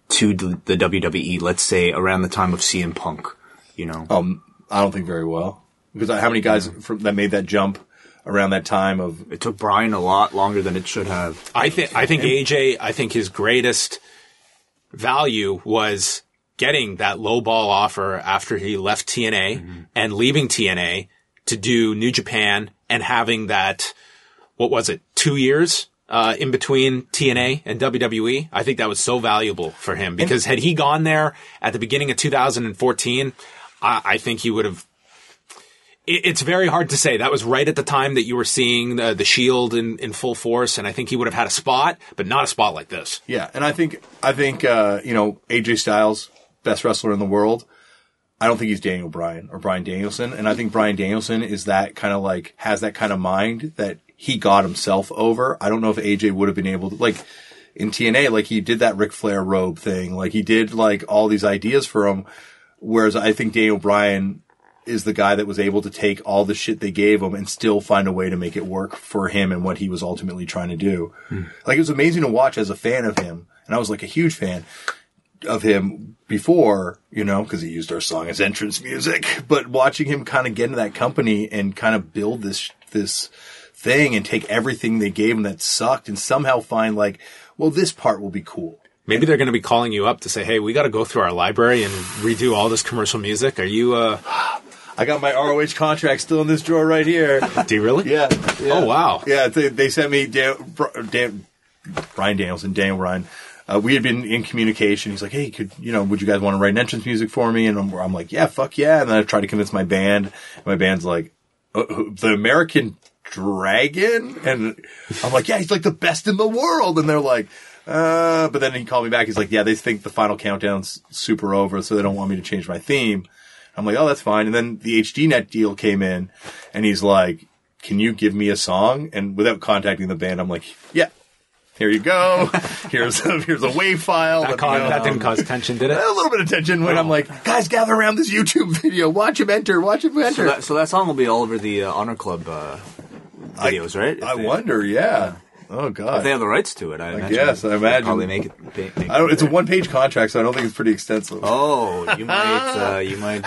to the, the WWE, let's say around the time of CM Punk, you know? Um, I don't think very well because uh, how many guys mm. from, that made that jump around that time of It took Brian a lot longer than it should have. I think I think AJ. I think his greatest value was getting that low ball offer after he left TNA mm-hmm. and leaving TNA to do New Japan and having that. What was it? Two years uh, in between TNA and WWE. I think that was so valuable for him because had he gone there at the beginning of 2014, I, I think he would have it- it's very hard to say. That was right at the time that you were seeing the, the Shield in, in full force, and I think he would have had a spot, but not a spot like this. yeah. And I think I think uh, you know AJ Styles, best wrestler in the world. I don't think he's Daniel Bryan or Brian Danielson, and I think Brian Danielson is that kind of like has that kind of mind that he got himself over. I don't know if AJ would have been able to like in TNA, like he did that Ric Flair robe thing, like he did like all these ideas for him. Whereas I think Daniel Bryan is the guy that was able to take all the shit they gave him and still find a way to make it work for him and what he was ultimately trying to do. Hmm. Like it was amazing to watch as a fan of him, and I was like a huge fan. Of him before, you know, because he used our song as entrance music. (laughs) But watching him kind of get into that company and kind of build this this thing and take everything they gave him that sucked and somehow find like, well, this part will be cool. Maybe they're going to be calling you up to say, "Hey, we got to go through our library and redo all this commercial music." Are you? uh (sighs) I got my ROH contract still in this drawer right here. (laughs) Do you really? Yeah. yeah. Oh wow. Yeah, they, they sent me Dan, Dan, Brian Danielson, Daniel Bryan. Uh, we had been in communication. He's like, "Hey, could you know? Would you guys want to write an entrance music for me?" And I'm, I'm like, "Yeah, fuck yeah!" And then I tried to convince my band. And my band's like, uh, "The American Dragon," and I'm like, "Yeah, he's like the best in the world." And they're like, "Uh," but then he called me back. He's like, "Yeah, they think the final countdown's super over, so they don't want me to change my theme." I'm like, "Oh, that's fine." And then the HDNet deal came in, and he's like, "Can you give me a song?" And without contacting the band, I'm like, "Yeah." Here you go. (laughs) Here's a, here's a wave file. That, that didn't cause tension, did it? a little bit of tension when I'm like, guys, gather around this YouTube video. Watch him enter. Watch him So enter. that, so that song will be all over the uh, Honor Club uh, videos, right? If I they- wonder. Yeah. Oh god! If they have the rights to it, I, imagine. guess, I imagine. Probably make it. Make, I it It's a one page contract, so I don't think it's pretty extensive. Oh, you might. Uh, (laughs) you might.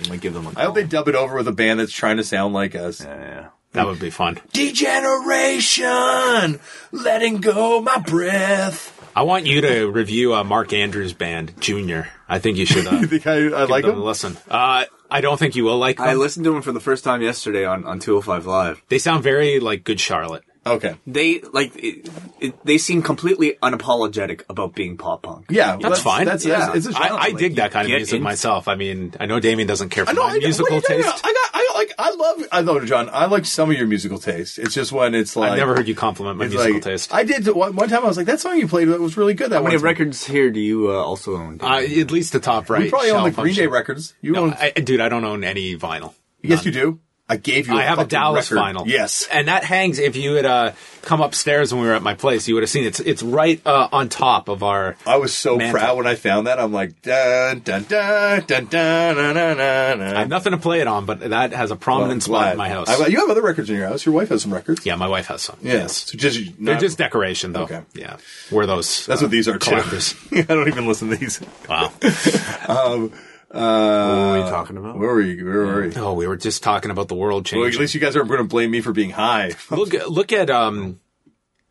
You might give them I hope they dub it over with a band that's trying to sound like us. Yeah, yeah. That would be fun. Degeneration, letting go my breath. I want you to review uh, Mark Andrews' band, Junior. I think you should. Uh, (laughs) You think I, I like give them them? listen. Uh, I don't think you will like them. I listened to them for the first time yesterday on on 205 Live. they sound very like Good Charlotte. Okay. They like it, it, they seem completely unapologetic about being pop punk. Yeah, That's fine. That's, Yeah. that's, it's a I. I Like, dig that kind of music into- myself. I mean, I know Damian doesn't care for know. my I, musical what are you talking taste. about? I got. I like. I love. I love John. I like some of your musical taste. It's just when it's like I've never heard you compliment my musical like, taste. I did one, one time. I was like, that song you played was really good. That How many one time. records here do you uh, also own? Uh, at least the top right. You probably own the I'm Green Day records. You No, own. I, dude, I don't own any vinyl. yes, you do. I gave you. I a have a Dallas record. final. Yes, and that hangs. If you had uh, come upstairs when we were at my place, you would have seen it. it's it's right uh, on top of our. I was so mantle. proud when I found that. I'm like dun dun dun dun dun dun dun. dun. I have nothing to play it on, but that has a prominent well, spot in my house. I, you have other records in your house. Your wife has some records. Yeah, my wife has some. Yeah. Yes, so just, not, they're just decoration though. Okay, yeah, we're those. That's uh, what these are. Collectors. (laughs) I don't even listen to these. Wow. (laughs) um, what were you talking about? Where were you? Where were you? Oh, we were just talking about the world Well, changing. at least you guys aren't going to blame me for being high. (laughs) look look at um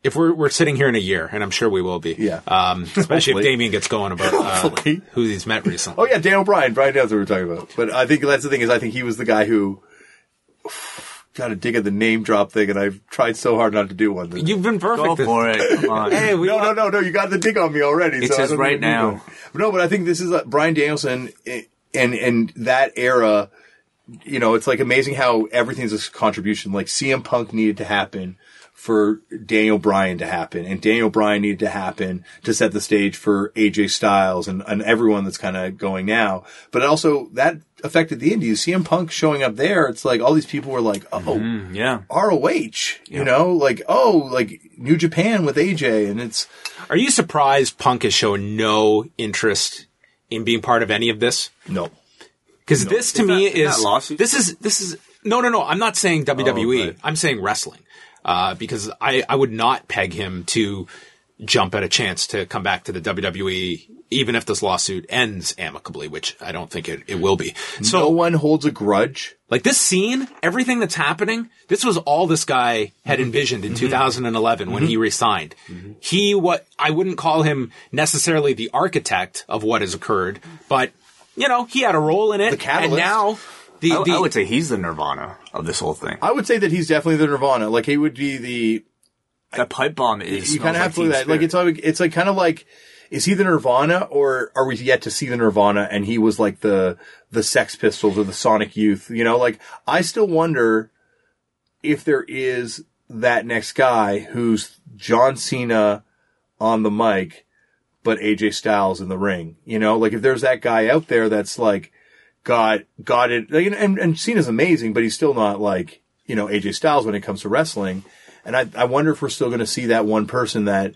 if we're we're sitting here in a year and i'm sure we will be Yeah. um especially if Damian gets going about uh, who he's met recently Oh yeah, Dan O'Brien. Brian knows what we're talking about. But I think that's the thing is I think he was the guy who got to dig at the name drop thing, and I've tried so hard not to do one. you've been perfect Go for it. (laughs) Come on. hey we no, no, no, no! You got the dig on me already. It so says right now. one. No, but I think this is uh, Brian Danielson eh, and and that era. You know, it's like amazing how everything's a contribution. Like CM Punk needed to happen for Daniel Bryan to happen, and Daniel Bryan needed to happen to set the stage for AJ Styles and, and everyone that's kind of going now. But also that affected the Indies. CM Punk showing up there, it's like all these people were like, "Oh, mm-hmm, Yeah. ROH," you know, like oh, like New Japan with AJ, and it's are you surprised punk has shown no interest in being part of any of this no. because this to me that- is is that lawsuit? this is this is no no no i'm not saying wwe right. i'm saying wrestling uh, because I, I would not peg him to jump at a chance to come back to the WWE, even if this lawsuit ends amicably, which I don't think it, it will be. So no one holds a grudge. Like this scene, everything that's happening, this was all this guy had mm-hmm. envisioned in mm-hmm. 2011 when he mm-hmm. resigned. He, what, I wouldn't call him necessarily the architect of what has occurred, but, you know, he had a role in it. The catalyst. And now, the, I, the, I would say he's the Nirvana of this whole thing. I would say that he's definitely the Nirvana. Like he would be the. That pipe bomb is. You kind of have to look at that. Like it's like it's like kind of like. Is he the Nirvana, or are we yet to see the Nirvana? And he was like the the Sex Pistols or the Sonic Youth. You know, like I still wonder if there is that next guy who's John Cena on the mic, but AJ Styles in the ring. You know, like if there's that guy out there that's like got got it, like, and and Cena's amazing, but he's still not like you know AJ Styles when it comes to wrestling. And I I wonder if we're still going to see that one person that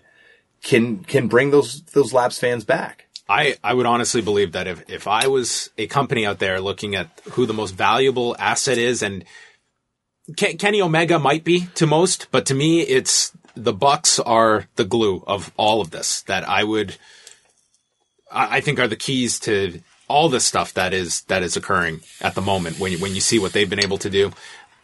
can can bring those those Laps fans back. I, I would honestly believe that if, if I was a company out there looking at who the most valuable asset is, and Ken, Kenny Omega might be to most, but to me, it's the Bucks are the glue of all of this. That I would, I, I think are the keys to all the stuff that is that is occurring at the moment when you, when you see what they've been able to do.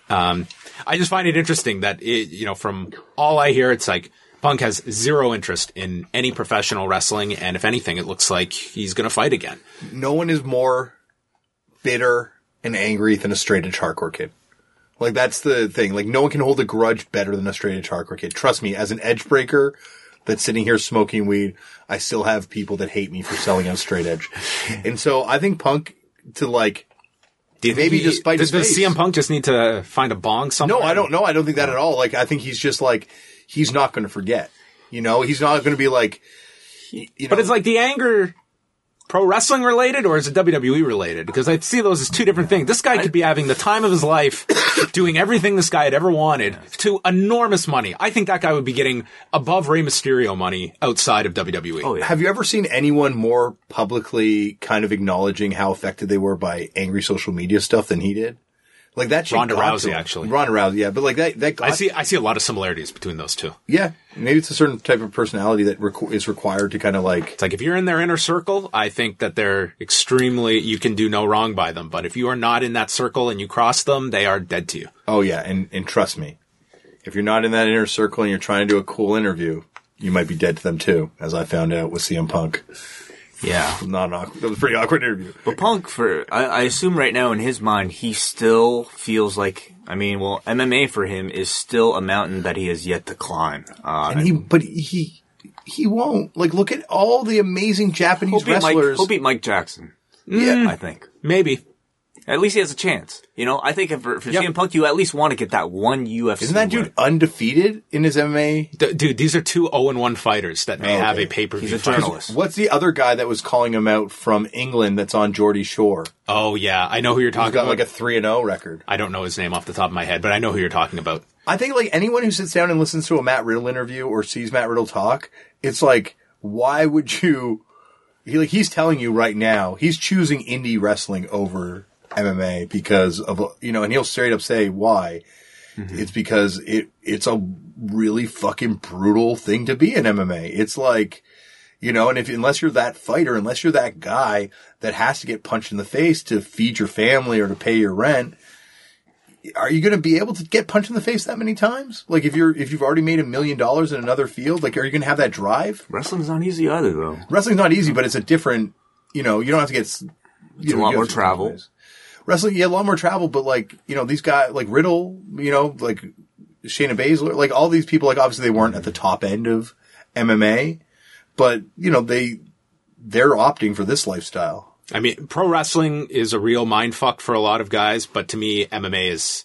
Um, I just find it interesting that it, you know from all I hear, it's like Punk has zero interest in any professional wrestling, and if anything, it looks like he's going to fight again. no one is more bitter and angry than a straight edge hardcore kid. Like that's the thing. Like no one can hold a grudge better than a straight edge hardcore kid. Trust me, as an edge breaker that's sitting here smoking weed, I still have people that hate me for selling on straight edge. (laughs) And so I think punk to like Do you Maybe he- just does, his does face. CM Punk just need to find a bong somewhere? No, I don't know. I don't think that at all. Like, I think he's just like, he's not going to forget. You know, he's not going to be like, you know, But it's like the anger pro wrestling related or is it WWE related? Because I see those as two different things. This guy could be having the time of his life (coughs) doing everything this guy had ever wanted to enormous money. I think that guy would be getting above Rey Mysterio money outside of WWE. Oh yeah. have you ever seen anyone more publicly kind of acknowledging how affected they were by angry social media stuff than he did? Like that shit Ronda Rousey, to actually. Ronda Rousey, yeah. But like that, that got I see I see a lot of similarities between those two. Yeah. Maybe it's a certain type of personality that requ- is required to kind of like, It's like if you're in their inner circle, I think that they're extremely you can do no wrong by them. But if you are not in that circle and you cross them, they are dead to you. oh yeah. And, and trust me, if you're not in that inner circle and you're trying to do a cool interview, you might be dead to them too, as I found out with CM Punk. Yeah. Not an awkward, that was a pretty awkward interview. But Punk, for I, I assume right now in his mind, he still feels like. I mean, well, MMA for him is still a mountain that he has yet to climb. Uh, And he, but he, he won't. Like, look at all the amazing he'll Japanese beat Mike. wrestlers. He'll beat Mike Jackson. yeah. I think. Maybe. At least he has a chance. You know, I think if for, for Yep. CM Punk, you at least want to get that one UFC. Isn't that dude win. undefeated in his MMA? D- dude, these are two 0 1 fighters that may Oh, have a pay per He's view a journalist. What's the other guy that was calling him out from England that's on Geordie Shore? Oh yeah, I know who you're He's talking got about. like a 3 and 0 record. I don't know his name off the top of my head, but I know who you're talking about. I think like anyone who sits down and listens to a Matt Riddle interview or sees Matt Riddle talk, it's like, why would you? He, like he's telling you right now, he's choosing indie wrestling over MMA because of you know, and he'll straight up say why. Mm-hmm. It's because it it's a really fucking brutal thing to be in MMA. It's like, you know, and if unless you're that fighter, unless you're that guy that has to get punched in the face to feed your family or to pay your rent, are you going to be able to get punched in the face that many times? Like if you're if you've already made a million dollars in another field, like are you going to have that drive? Wrestling's not easy either, though. Wrestling's not easy, but it's a different. You know, you don't have to get. s- You a lot more travel. Wrestling, yeah, a lot more travel, but like you know, these guys like Riddle, you know, like Shayna Baszler, like all these people, like obviously they weren't at the top end of MMA, but you know they they're opting for this lifestyle. I mean, pro wrestling is a real mind fuck for a lot of guys, but to me, MMA is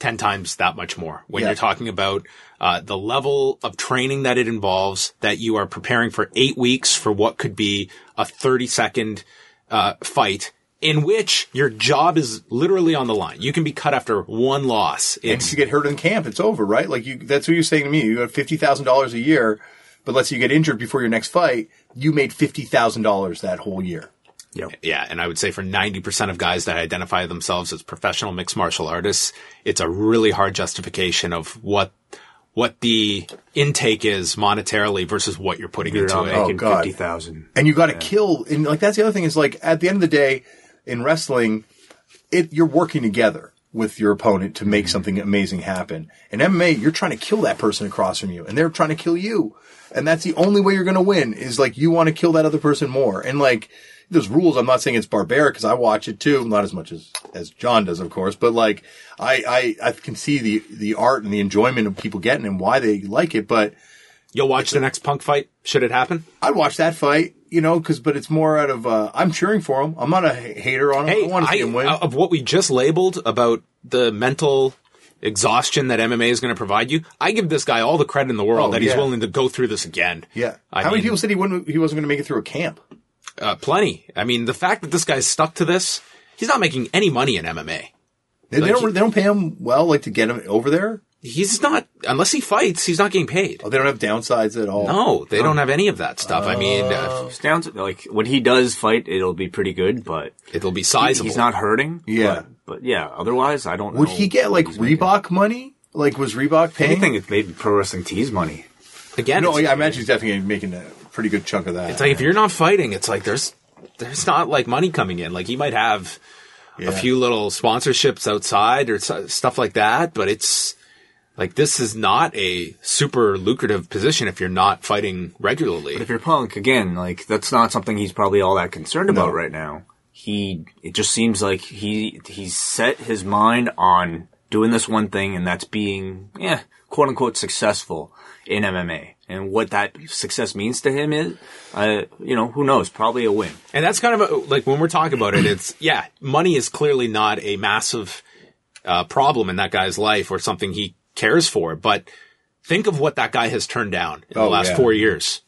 10 times that much more. When Yeah. you're talking about uh, the level of training that it involves, that you are preparing for eight weeks for what could be a 30 second uh, fight in which your job is literally on the line. You can be cut after one loss. And It's if you get hurt in camp, it's over, right? Like you, that's what you're saying to me. You got fifty thousand dollars a year, but let's say you get injured before your next fight, you made fifty thousand dollars that whole year. Yep. Yeah, and I would say for 90% of guys that identify themselves as professional mixed martial artists, it's a really hard justification of what what the intake is monetarily versus what you're putting You're into not it. Oh, making God. fifty thousand. and you got to kill. And like that's the other thing is like at the end of the day, in wrestling, it you're working together with your opponent to make mm-hmm. something amazing happen. In MMA, you're trying to kill that person across from you, and they're trying to kill you, and that's the only way you're going to win. Is like you want to kill that other person more, and like. There's rules. I'm not saying it's barbaric because I watch it too, not as much as as John does, of course. But like, I, I I can see the the art and the enjoyment of people getting and why they like it. But You'll watch the next punk fight should it happen. I'd watch that fight, you know, because but it's more out of uh, I'm cheering for him. I'm not a hater on him. Hey, I want to see him win. uh, of what we just labeled about the mental exhaustion that MMA is going to provide you, I give this guy all the credit in the world Oh, that he's yeah. willing to go through this again. yeah. I How many people said he wouldn't? He wasn't going to make it through a camp. Uh, plenty. I mean, the fact that this guy's stuck to this, he's not making any money in MMA. They, they don't. they don't pay him well, like to get him over there. He's not, unless he fights, he's not getting paid. Oh, they don't have downsides at all. No, they don't have any of that stuff. I mean, uh, It's like when he does fight, it'll be pretty good, but it'll be he- sizable. he's not hurting. Yeah. but, but yeah. Otherwise, I don't. Would know he get like what he's making. Reebok money? Like was Reebok paying? Anything that made pro wrestling tees money. Again, No, it's- yeah, I imagine he's definitely making a pretty good chunk of that. It's like if you're not fighting, it's like there's there's not like money coming in. Like he might have Yeah. a few little sponsorships outside or s- stuff like that, but it's like this is not a super lucrative position if you're not fighting regularly. But If you're Punk, again, like that's not something he's probably all that concerned No. about right now. He, it just seems like he he's set his mind on doing this one thing, and that's being, yeah, quote unquote successful in MMA. And what that success means to him is, uh, you know, who knows? Probably a win. And that's kind of a, like when we're talking about it, it's yeah, money is clearly not a massive uh, problem in that guy's life or something he cares for. But think of what that guy has turned down in Oh, the last yeah. four years.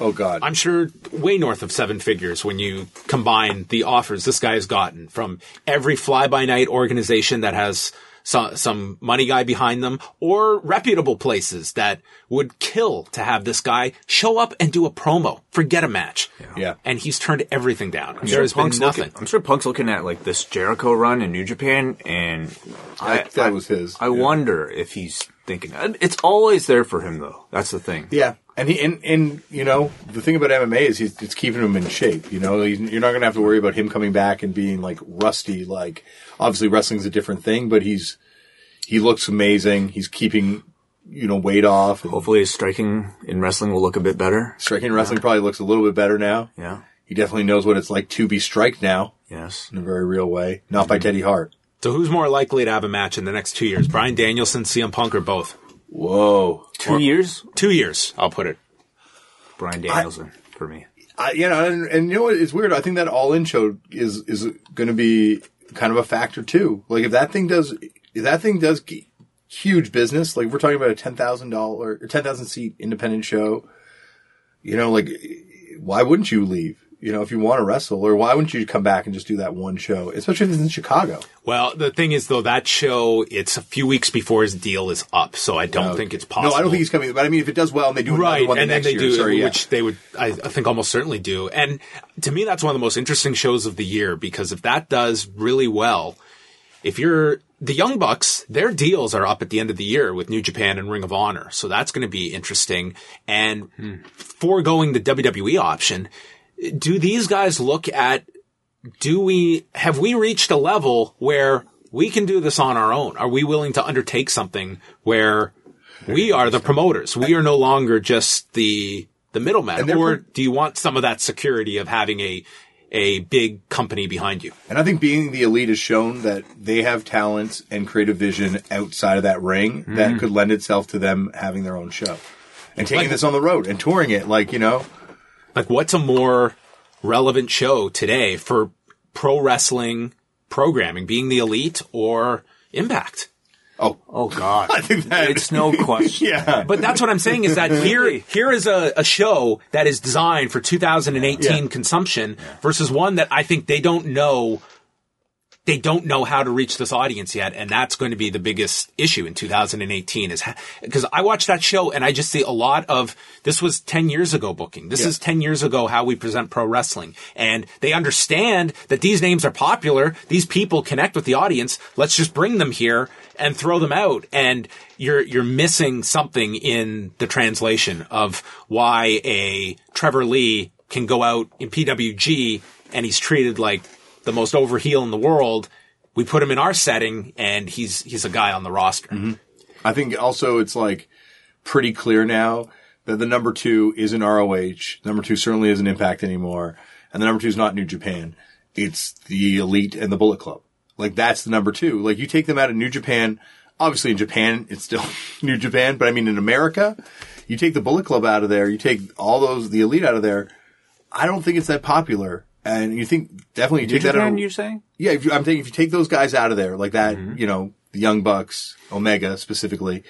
oh god, I'm sure way north of seven figures when you combine the offers this guy has gotten from every fly by night organization that has some, some money guy behind them or reputable places that would kill to have this guy show up and do a promo. Forget a match. Yeah. And he's turned everything down. I'm there has been nothing. Looking, I'm sure Punk's looking at like this Jericho run in New Japan, and I, That- that I- was his, I yeah. wonder if he's thinking it's always there for him, though. That's the thing. Yeah, and he and, and you know the thing about MMA is he's it's keeping him in shape. You know, he's, you're not going to have to worry about him coming back and being like rusty. Like obviously wrestling's a different thing, but he's he looks amazing. He's keeping you know weight off. Hopefully, his striking in wrestling will look a bit better. striking in wrestling probably looks a little bit better now. Yeah. He definitely knows what it's like to be striked now Yes. in a very real way, not by mm-hmm. Teddy Hart. So who's more likely to have a match in the next two years? Brian Danielson, CM Punk, or both? Whoa. Two years, Two years, I'll put it. Brian Danielson for me. I, you know, and, and you know what? It's weird. I think that all in show is is going to be kind of a factor too. Like if that thing does, if that thing does huge business, like we're talking about a ten thousand dollar or ten thousand seat independent show, you know, like why wouldn't you leave? You know, if you want to wrestle, or why wouldn't you come back and just do that one show, especially if it's in Chicago? Well, the thing is, though, that show, it's a few weeks before his deal is up, so I don't oh, think it's possible. No, I don't think he's coming. But I mean, if it does well and they do another right, one the and then they year, do, sorry, yeah. which they would, I, I think, almost certainly do. And to me, that's one of the most interesting shows of the year because if that does really well, if you're the Young Bucks, their deals are up at the end of the year with New Japan and Ring of Honor, so that's going to be interesting. And hmm. foregoing the WWE option, do these guys look at do we have we reached a level where we can do this on our own? Are we willing to undertake something where we are the promoters? We are no longer just the the middleman, or do you want some of that security of having a a big company behind you? And I think being the elite has shown that they have talents and creative vision outside of that ring that mm-hmm. could lend itself to them having their own show and taking Like- this on the road and touring it. Like, you know, Like, what's a more relevant show today for pro wrestling programming, being the elite or Impact? Oh oh God, (laughs) I think that it's no (laughs) question. yeah. But that's what I'm saying is that (laughs) here, here is a, a show that is designed for 2018 Yeah. consumption versus one that I think they don't know. They don't know how to reach this audience yet, and that's going to be the biggest issue in 2018. Is because I watched that show and I just see a lot of this was 10 years ago booking. This Yeah. is 10 years ago how we present pro wrestling, and they understand that these names are popular. These people connect with the audience. Let's just bring them here and throw them out. And you're you're missing something in the translation of why a Trevor Lee can go out in PWG and he's treated like the most over heel in the world. We put him in our setting and he's he's a guy on the roster. Mm-hmm. I think also it's like pretty clear now that the number two isn't ROH. Number two certainly isn't Impact anymore. And the number two is not New Japan. It's the Elite and the Bullet Club. Like that's the number two. Like you take them out of New Japan. Obviously in Japan, it's still (laughs) New Japan, but I mean in America, you take the Bullet Club out of there, you take all those, the Elite out of there. I don't think it's that popular. And you think definitely you New take that out Japan, of, you're saying? yeah, if you, I'm thinking if you take those guys out of there, like that, Mm-hmm. you know, the Young Bucks, Omega specifically,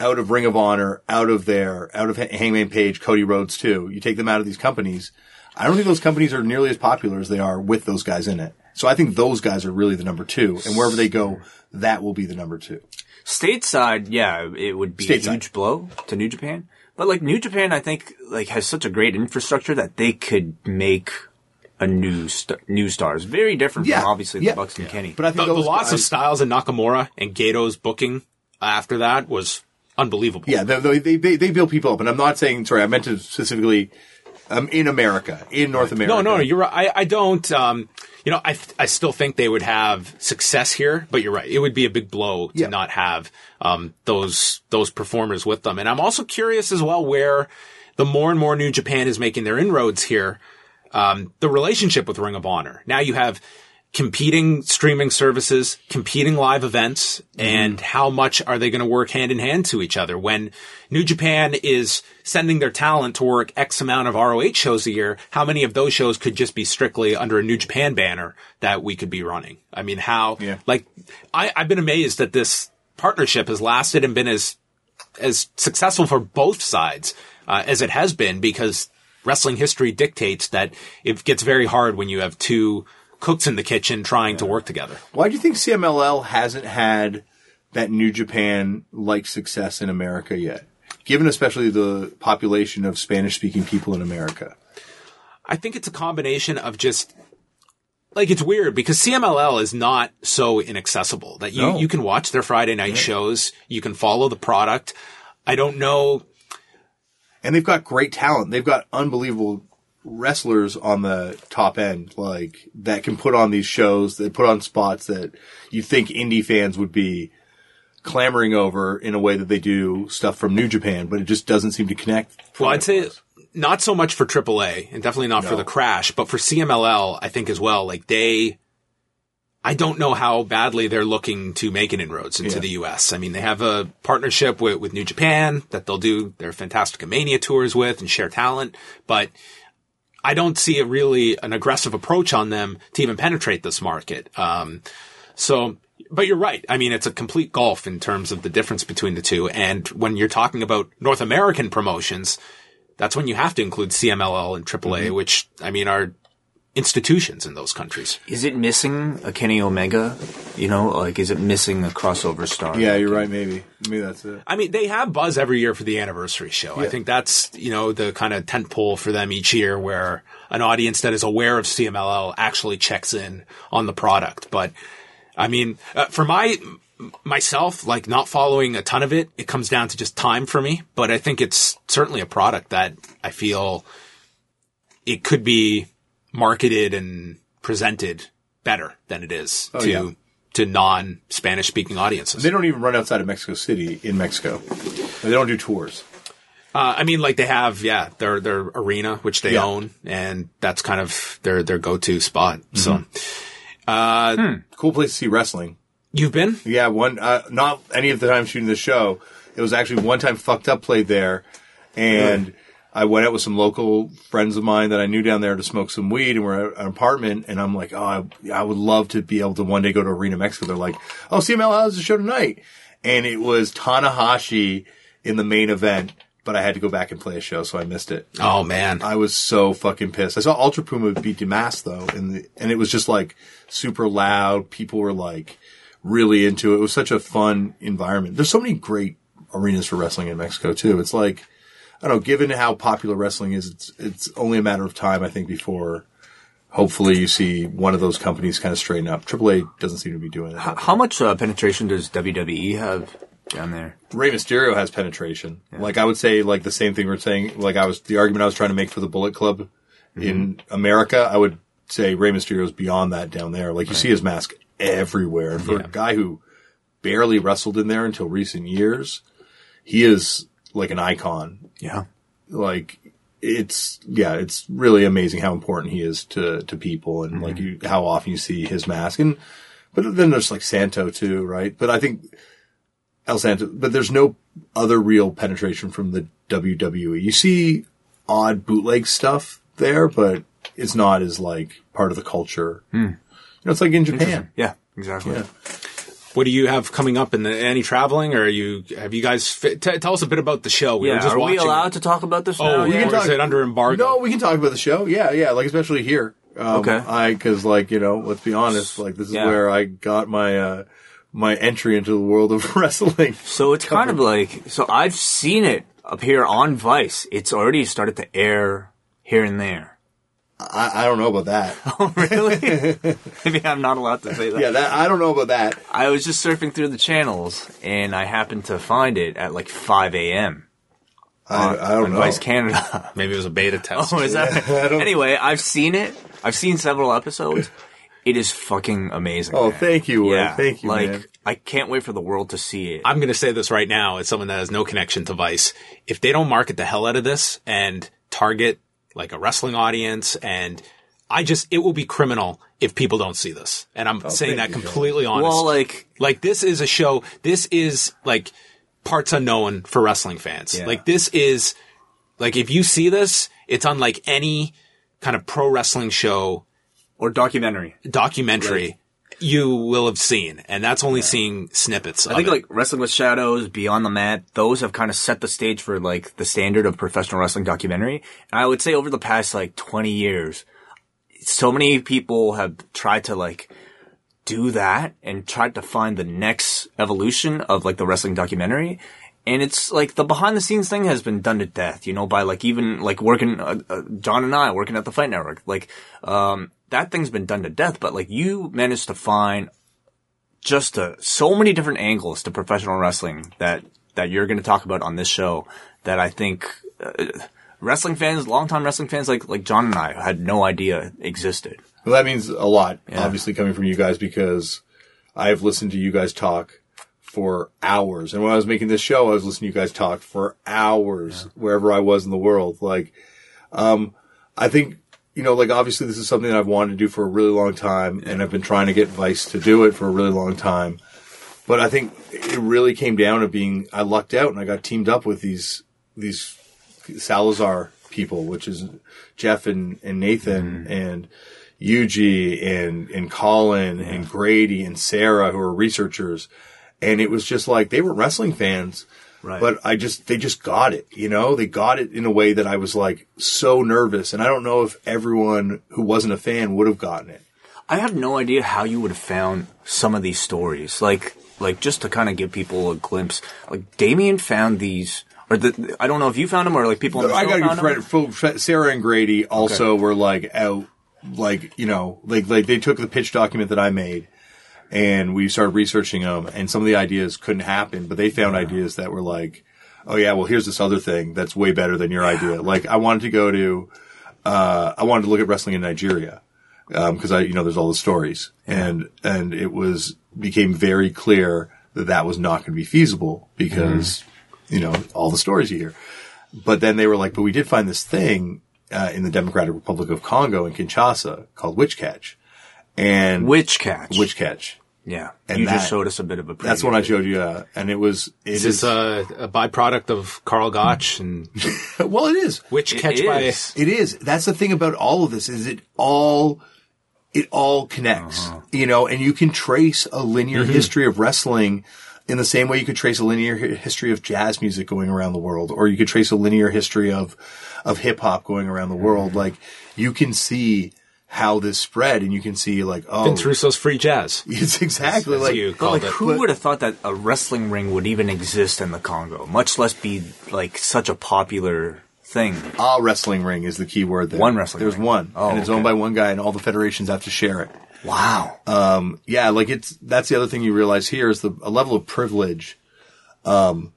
out of Ring of Honor, out of there, out of Hangman Page, Cody Rhodes too, you take them out of these companies. I don't think those companies are nearly as popular as they are with those guys in it. So I think those guys are really the number two, and wherever they go, that will be the number two. Stateside, yeah, it would be Stateside. a huge blow to New Japan. But like New Japan, I think like has such a great infrastructure that they could make a new st- new stars. Very different Yeah, from obviously yeah. the Bucks and Kenny. But I think The, the those loss of Styles and Nakamura and Gedo's booking after that was unbelievable. Yeah, they, they, they, they build people up. And I'm not saying, sorry, I meant to specifically um, in America, in North America. No, no, no, you're right. I, I don't. Um, you know, I I still think they would have success here, but you're right. It would be a big blow to Yeah. not have um, those those performers with them. And I'm also curious as well where the more and more New Japan is making their inroads here, um, the relationship with Ring of Honor. Now you have competing streaming services, competing live events, and how much are they going to work hand in hand to each other when New Japan is sending their talent to work X amount of ROH shows a year? How many of those shows could just be strictly under a New Japan banner that we could be running? I mean, how, Yeah. like, I, I've been amazed that this partnership has lasted and been as, as successful for both sides, uh, as it has been because wrestling history dictates that it gets very hard when you have two cooks in the kitchen trying to work together. Why do you think CMLL hasn't had that New Japan like success in America yet? Given especially the population of Spanish speaking people in America. I think it's a combination of just like it's weird because CMLL is not so inaccessible that you, No. you can watch their Friday night shows, you can follow the product. I don't know. And they've got great talent. They've got unbelievable wrestlers on the top end, like that can put on these shows, that put on spots that you think indie fans would be clamoring over in a way that they do stuff from New Japan, but it just doesn't seem to connect. Well, I'd say not so much for AAA and definitely not for the crash, but for CMLL, I think as well, like they, I don't know how badly they're looking to make an inroads into Yeah. the US. I mean, they have a partnership with, with New Japan that they'll do their Fantastica Mania tours with and share talent, but I don't see a really an aggressive approach on them to even penetrate this market. Um, so, but you're right. I mean, it's a complete gulf in terms of the difference between the two. And when you're talking about North American promotions, that's when you have to include CMLL and AAA, which I mean are institutions in those countries. Is it missing a Kenny Omega? You know, like is it missing a crossover star? Yeah, you're right. Maybe, maybe that's it. I mean, they have buzz every year for the anniversary show. I think that's, you know, the kind of tent pole for them each year where an audience that is aware of CMLL actually checks in on the product. But I mean, uh, for my, myself, like not following a ton of it, it comes down to just time for me. But I think it's certainly a product that I feel it could be marketed and presented better than it is to, Oh, yeah. to non Spanish speaking audiences. They don't even run outside of Mexico City in Mexico. They don't do tours. Uh, I mean, like they have, yeah, their their arena which they Yeah. own, and that's kind of their their go to spot. So, Cool place to see wrestling. you've been? Yeah, one uh, not any of the time shooting the show. It was actually one time fucked up played there, and I went out with some local friends of mine that I knew down there to smoke some weed, and we're at an apartment, and I'm like, oh, I, I would love to be able to one day go to Arena Mexico. They're like, oh, CMLL has a show tonight, and it was Tanahashi in the main event, but I had to go back and play a show, so I missed it. Oh man, I was so fucking pissed. I saw Ultra Puma beat Damas though, and the, and it was just like super loud. People were like really into it. It was such a fun environment. There's so many great arenas for wrestling in Mexico too. It's like I don't know. Given how popular wrestling is, it's it's only a matter of time I think before hopefully you see one of those companies kind of straighten up. AAA doesn't seem to be doing that. How much uh, penetration does WWE have down there? Rey Mysterio has penetration. Like I would say, like the same thing we're saying. Like I was the argument I was trying to make for the Bullet Club in America. I would say Rey Mysterio is beyond that down there. Like you see his mask everywhere. And for a guy who barely wrestled in there until recent years, he is like an icon. Yeah. Like it's yeah, it's really amazing how important he is to to people and like mm-hmm. you how often you see his mask and but then there's like Santo too, right? But I think El Santo, but there's no other real penetration from the WWE. You see odd bootleg stuff there, but it's not as like part of the culture. Hmm. You know, it's like in Japan. Yeah. Exactly. Yeah. What do you have coming up? In the any traveling, or are you have you guys? Fi- t- tell us a bit about the show. We Yeah. were just Are we watching. allowed to talk about this Oh, now? we Yeah. can talk- is it under embargo? No, we can talk about the show. Yeah, yeah, like especially here. Um, Okay. I because like you know, let's be honest, like this is Yeah. where I got my uh my entry into the world of (laughs) wrestling. So it's kind of like so I've seen it appear on Vice. It's already started to air here and there. I, I don't know about that. (laughs) Oh, really? (laughs) Maybe I'm not allowed to say that. yeah, that I don't know about that. I was just surfing through the channels and I happened to find it at like 5 a.m. I, I don't on know. Vice Canada. (laughs) Maybe it was a beta test. oh, is that? anyway, I've seen it. I've seen several episodes. It is fucking amazing. Oh, man. thank you, Will. Yeah, Thank you, Like, man. I can't wait for the world to see it. I'm going to say this right now as someone that has no connection to Vice. If they don't market the hell out of this and target like a wrestling audience and I just, it will be criminal if people don't see this. And I'm saying that thank you, completely honest. well, like, Like this is a show. This is like parts unknown for wrestling fans. Yeah. Like this is like if you see this, it's unlike any kind of pro wrestling show or documentary. documentary you will have seen, and that's only seeing snippets. I think like Wrestling with Shadows, Beyond the Mat, those have kind of set the stage for like the standard of professional wrestling documentary. And I would say over the past like 20 years, so many people have tried to like do that and tried to find the next evolution of like the wrestling documentary. And it's like the behind the scenes thing has been done to death, you know, by like even like working, uh, uh, John and I working at the Fight Network. Like, um, that thing's been done to death, but like you managed to find just uh, so many different angles to professional wrestling that that you're going to talk about on this show that I think uh, wrestling fans, longtime wrestling fans like like John and I had no idea existed. Well, that means a lot, obviously, coming from you guys because I've listened to you guys talk for hours. And when I was making this show, I was listening to you guys talk for hours wherever I was in the world. Like, um, I think, you know, like obviously this is something that I've wanted to do for a really long time and I've been trying to get Vice to do it for a really long time. But I think it really came down to being, I lucked out and I got teamed up with these, these Salazar people, which is Jeff and, and Nathan mm-hmm. and Yuji and, and Colin and Grady and Sarah who are researchers. And it was just like, they were wrestling fans. Right. But I just, they just got it, you know, they got it in a way that I was like so nervous. And I don't know if everyone who wasn't a fan would have gotten it. I have no idea how you would have found some of these stories. Like like just to kind of give people a glimpse. Like Damian found these. Or the, I don't know if you found them or like people. On the I got to found give them. credit. full- Sarah and Grady also were like out, like you know, like like they took the pitch document that I made, and we started researching them, and some of the ideas couldn't happen, but they found ideas that were like, oh yeah, well here's this other thing that's way better than your idea. Like I wanted to go to, uh, I wanted to look at wrestling in Nigeria. because I, you know, there's all the stories, and and it was became very clear that that was not going to be feasible because, you know, all the stories you hear. But then they were like, but we did find this thing uh, in the Democratic Republic of Congo in Kinshasa called witch catch, and Witch catch. witch catch. Yeah. And you that- just showed us a bit of a. Preview. That's when I showed you, uh, and it was it This is is a, a byproduct of Karl Gotch and (laughs) well, it is. Witch It Catch by. It is. That's the thing about all of this is it all it all connects. Uh-huh. You know, and you can trace a linear Mm-hmm. history of wrestling in the same way you could trace a linear history of jazz music going around the world or you could trace a linear history of of hip hop going around the Mm-hmm. world. Like you can see how this spread and you can see like oh Vince Russo's free jazz. (laughs) it's exactly As like you called like, it. who would have thought that a wrestling ring would even exist in the Congo, much less be like such a popular thing? a wrestling ring is the key word there. One wrestling There's ring. one. Oh, and it's okay. owned by one guy and all the federations have to share it. Wow. yeah, like it's that's the other thing you realize here is the a level of privilege um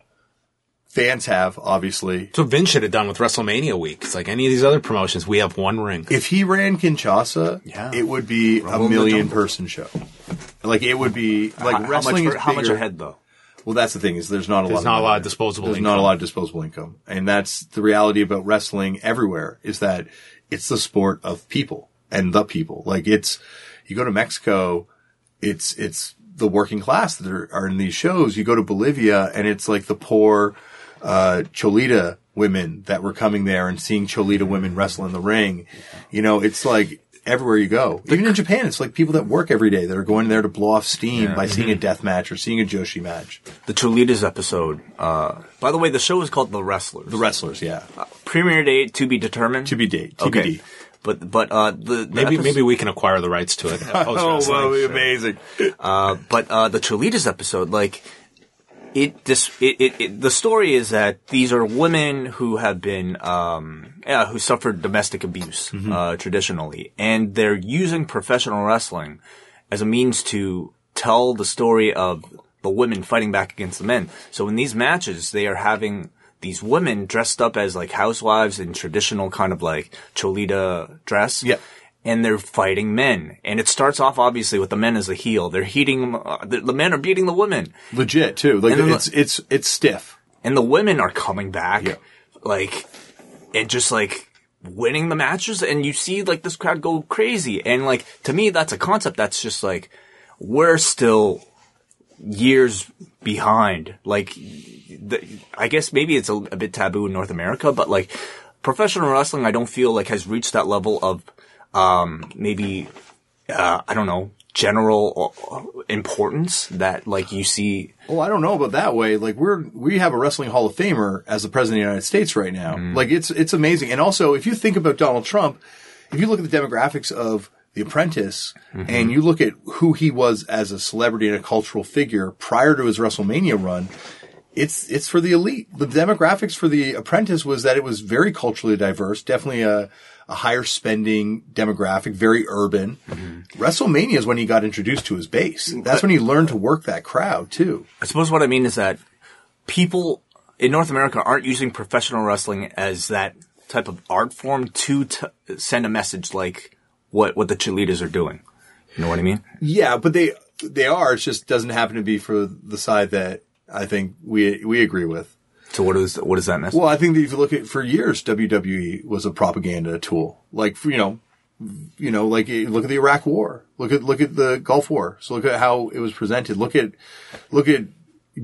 fans have obviously. So what Vince should have done with WrestleMania week. It's like any of these other promotions, we have one ring. If he ran Kinshasa, Yeah. it would be Rumble a million person show. Like it would be like how, wrestling how much, is for- how much bigger- a head though? Well, that's the thing is there's not a There's lot. not a lot of disposable There's income. not a lot of disposable income, and that's the reality about wrestling everywhere. Is that it's the sport of people and the people. Like it's you go to Mexico, it's it's the working class that are, are in these shows. You go to Bolivia, and it's like the poor uh, Cholita women that were coming there and seeing Cholita women wrestle in the ring. You know, it's like everywhere you go. Even in Japan, it's like people that work every day that are going there to blow off steam by seeing a death match or seeing a Joshi match. The Cholitas episode. Uh, by the way, the show is called The Wrestlers. The wrestlers, yeah. Premiere date to be determined. To be date. TBD. Okay. But but uh, the, the Maybe episode- maybe we can acquire the rights to it. (laughs) Oh, post-wrestling. amazing. Uh, but uh, the Cholitas episode, like it this it, it, it the story is that these are women who have been um yeah who suffered domestic abuse uh traditionally and they're using professional wrestling as a means to tell the story of the women fighting back against the men. So in these matches they are having these women dressed up as like housewives in traditional kind of like cholita dress. Yeah. And they're fighting men. And it starts off obviously with the men as the heel. They're heating, uh, the, the men are beating the women. Legit too. Like And it's it's it's stiff. and the women are coming back, Yeah. like, and just like winning the matches, and you see like this crowd go crazy, and like to me, that's a concept that's just like we're still years behind. Like, the, I guess maybe it's a, a bit taboo in North America, but like professional wrestling, I don't feel like has reached that level of um maybe uh I don't know general importance that like you see Well, I don't know about that way. Like we're we have a wrestling Hall of Famer as the president of the United States right now. Like it's it's amazing. And also, if you think about Donald Trump, if you look at the demographics of The Apprentice and you look at who he was as a celebrity and a cultural figure prior to his WrestleMania run, it's it's for the elite. The demographics for The Apprentice was that it was very culturally diverse, definitely a a higher spending demographic, very urban. Mm-hmm. WrestleMania is when he got introduced to his base. Mm, That's when he learned to work that crowd too. I suppose what I mean is that people in North America aren't using professional wrestling as that type of art form to t- send a message like what what the cheerleaders are doing. You know what I mean? Yeah, but they they are. It just doesn't happen to be for the side that I think we we agree with. So what is what is that message? Well, I think that if you look at for years, WWE was a propaganda tool. Like you know, you know, like eh, look at the Iraq War. Look at look at the Gulf War. So look at how it was presented. Look at look at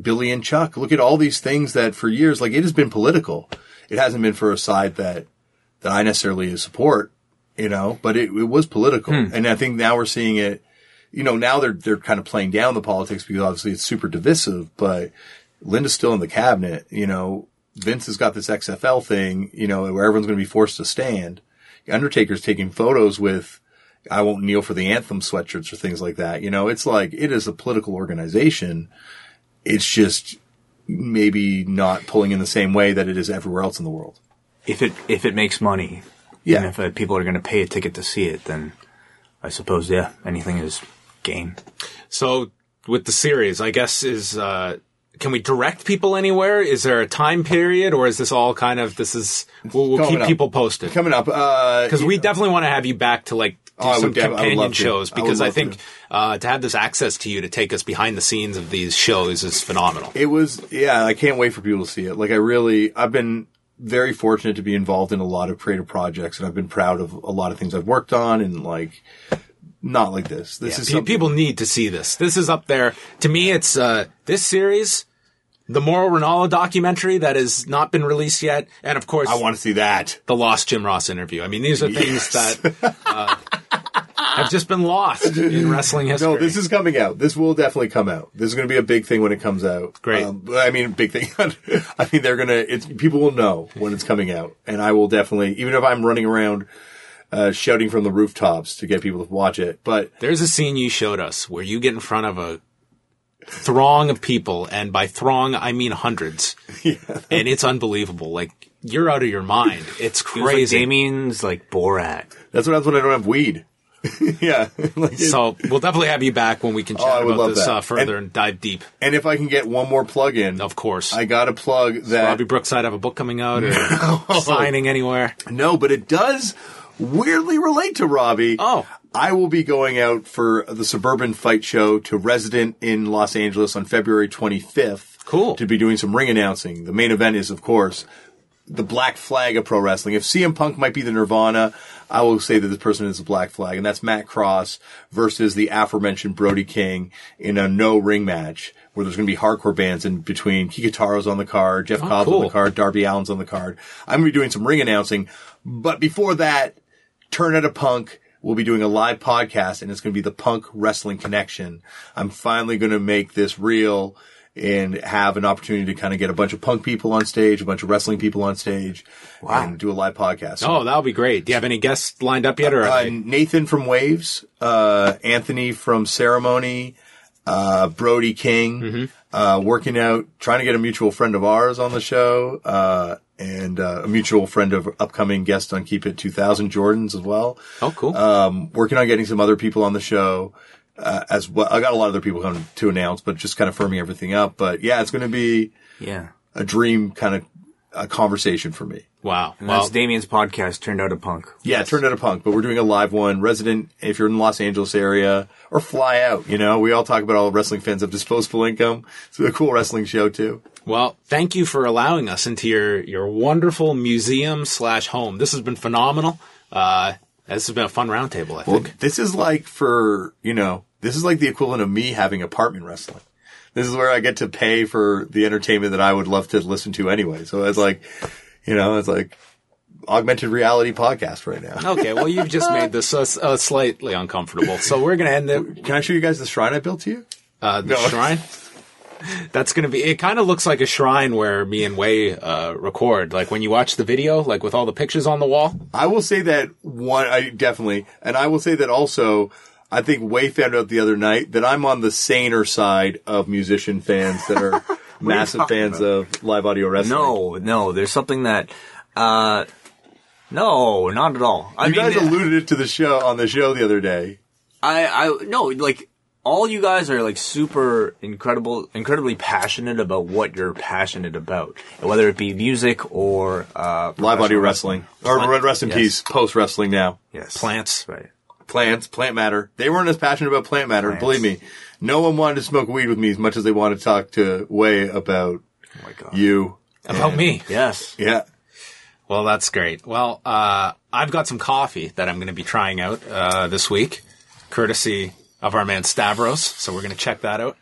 Billy and Chuck. Look at all these things that for years, like it has been political. It hasn't been for a side that that I necessarily support. You know, but it, it was political, and I think now we're seeing it. You know, now they're they're kind of playing down the politics because obviously it's super divisive, but Linda's still in the cabinet. You know, Vince has got this XFL thing, you know, where everyone's going to be forced to stand. Undertaker's taking photos with, I won't kneel for the anthem sweatshirts or things like that. You know, it's like, it is a political organization. It's just maybe not pulling in the same way that it is everywhere else in the world. if it if it makes money, Yeah. and if uh, people are going to pay a ticket to see it, then I suppose yeah, anything is gain. So with the series, I guess is uh can we direct people anywhere? Is there a time period, or is this all kind of this is we'll, we'll keep up. people posted Coming up, uh, because we definitely want to have you back to like do Oh, some def- companion shows I because I, love think to. uh, to have this access to you to take us behind the scenes of these shows is phenomenal. It was, yeah, I can't wait for people to see it. Like I really, I've been very fortunate to be involved in a lot of creative projects and I've been proud of a lot of things I've worked on and like, not like this. This is Pe- something- people need to see this. This is up there. To me, it's uh, this series, the Mauro Ranallo documentary that has not been released yet, and of course, I want to see that. the lost Jim Ross interview. I mean, these are things that uh, have just been lost in (laughs) wrestling history. No, this is coming out. This will definitely come out. This is going to be a big thing when it comes out. Great. Um, I mean, big thing. (laughs) I mean, they're going to, it's, people will know when it's coming out. And I will definitely, even if I'm running around, uh, shouting from the rooftops to get people to watch it. But There's a scene you showed us where you get in front of a throng of people, and by throng I mean hundreds, (laughs) and it's unbelievable. Like you're out of your mind. (laughs) It's It was like crazy. Damian's like Borat. that's what happens when I don't have weed. (laughs) yeah. Like, so we'll definitely have you back when we can chat Oh, about love this uh, further And- and, dive deep. and if I can get one more plug in, Of course, I got to plug that. Robbie Brookside have a book coming out or signing anywhere. No, but it does weirdly relate to Robbie. Oh. I will be going out for the Suburban Fight Show to Resident in Los Angeles on February 25th. Cool. To be doing some ring announcing. The main event is, of course, the Black Flag of pro wrestling. If CM Punk might be the Nirvana, I will say that this person is the Black Flag, and that's Matt Cross versus the aforementioned Brody King in a no ring match where there's going to be hardcore bands in between. Kikutaro's on the card, Jeff oh, Cobb's on the card, Darby Allin's on the card. I'm going to be doing some ring announcing, but before that, Turned Out a Punk. We'll be doing a live podcast and it's going to be the Punk Wrestling Connection. I'm finally going to make this real and have an opportunity to kind of get a bunch of punk people on stage, a bunch of wrestling people on stage, and do a live podcast. Oh, that'll be great. Do you have any guests lined up yet? Or Uh, they- Nathan from Wavves, uh, Anthony from Ceremony, uh, Brody King, uh, working out, trying to get a mutual friend of ours on the show, uh, and uh, a mutual friend of upcoming guest on Keep It 2000, Jordan's as well. Oh, cool. Um, working on getting some other people on the show. Uh, as well, I got a lot of other people coming to announce, but just kind of firming everything up. But yeah, it's going to be Yeah. a dream kind of a conversation for me. wow. And Well, that's Damian's podcast turned out a punk. Yeah, it turned out a punk, but we're doing a live one. Resident, if you're in the Los Angeles area, or fly out, you know, we all talk about all wrestling fans have disposable income. It's a cool wrestling show too. Well, thank you for allowing us into your your wonderful museum slash home. This has been phenomenal. Uh, this has been a fun roundtable. I Well, think. this is like for, you know, this is like the equivalent of me having apartment wrestling. This is where I get to pay for the entertainment that I would love to listen to anyway. So it's like, you know, it's like augmented reality podcast right now. Okay, well, (laughs) you've just made this uh, uh, slightly uncomfortable, so we're gonna end it. Can I show you guys the shrine I built to you? Uh, the No. shrine. That's gonna be. It kind of looks like a shrine where me and Wai uh, record. Like when you watch the video, like with all the pictures on the wall. I will say that one, I definitely, and I will say that also, I think Wai found out the other night that I'm on the saner side of musician fans that are (laughs) massive talking fans of live audio wrestling. No, no, there's something that, uh, no, not at all. I You mean, guys alluded it to the show on the show the other day. I, I, no, like, all you guys are like super incredible, incredibly passionate about what you're passionate about, whether it be music or uh, Live audio professional wrestling. Or Rest in Yes. Peace, post wrestling now. Yes, Plants. Right. Plants, plant matter. They weren't as passionate about plant matter, Plants. believe me. No one wanted to smoke weed with me as much as they wanted to talk to Wai about Oh my god. you. About me. Yes. Yeah. Well, that's great. Well, uh, I've got some coffee that I'm going to be trying out uh, this week, courtesy of our man Stavros. So we're going to check that out.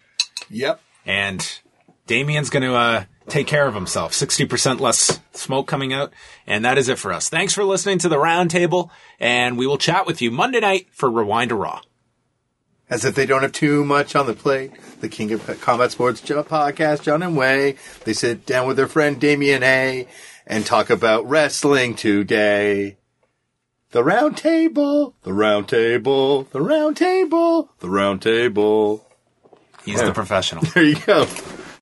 Yep. And Damian's going to uh, take care of himself. 60% less smoke coming out. And that is it for us. Thanks for listening to the roundtable. And we will chat with you Monday night for Rewind to Raw. As if they don't have too much on the plate. The King of Combat Sports podcast, John and Wai. They sit down with their friend Damian A. and talk about wrestling today. The round table, the round table, the round table, the round table. He's the professional. There you go.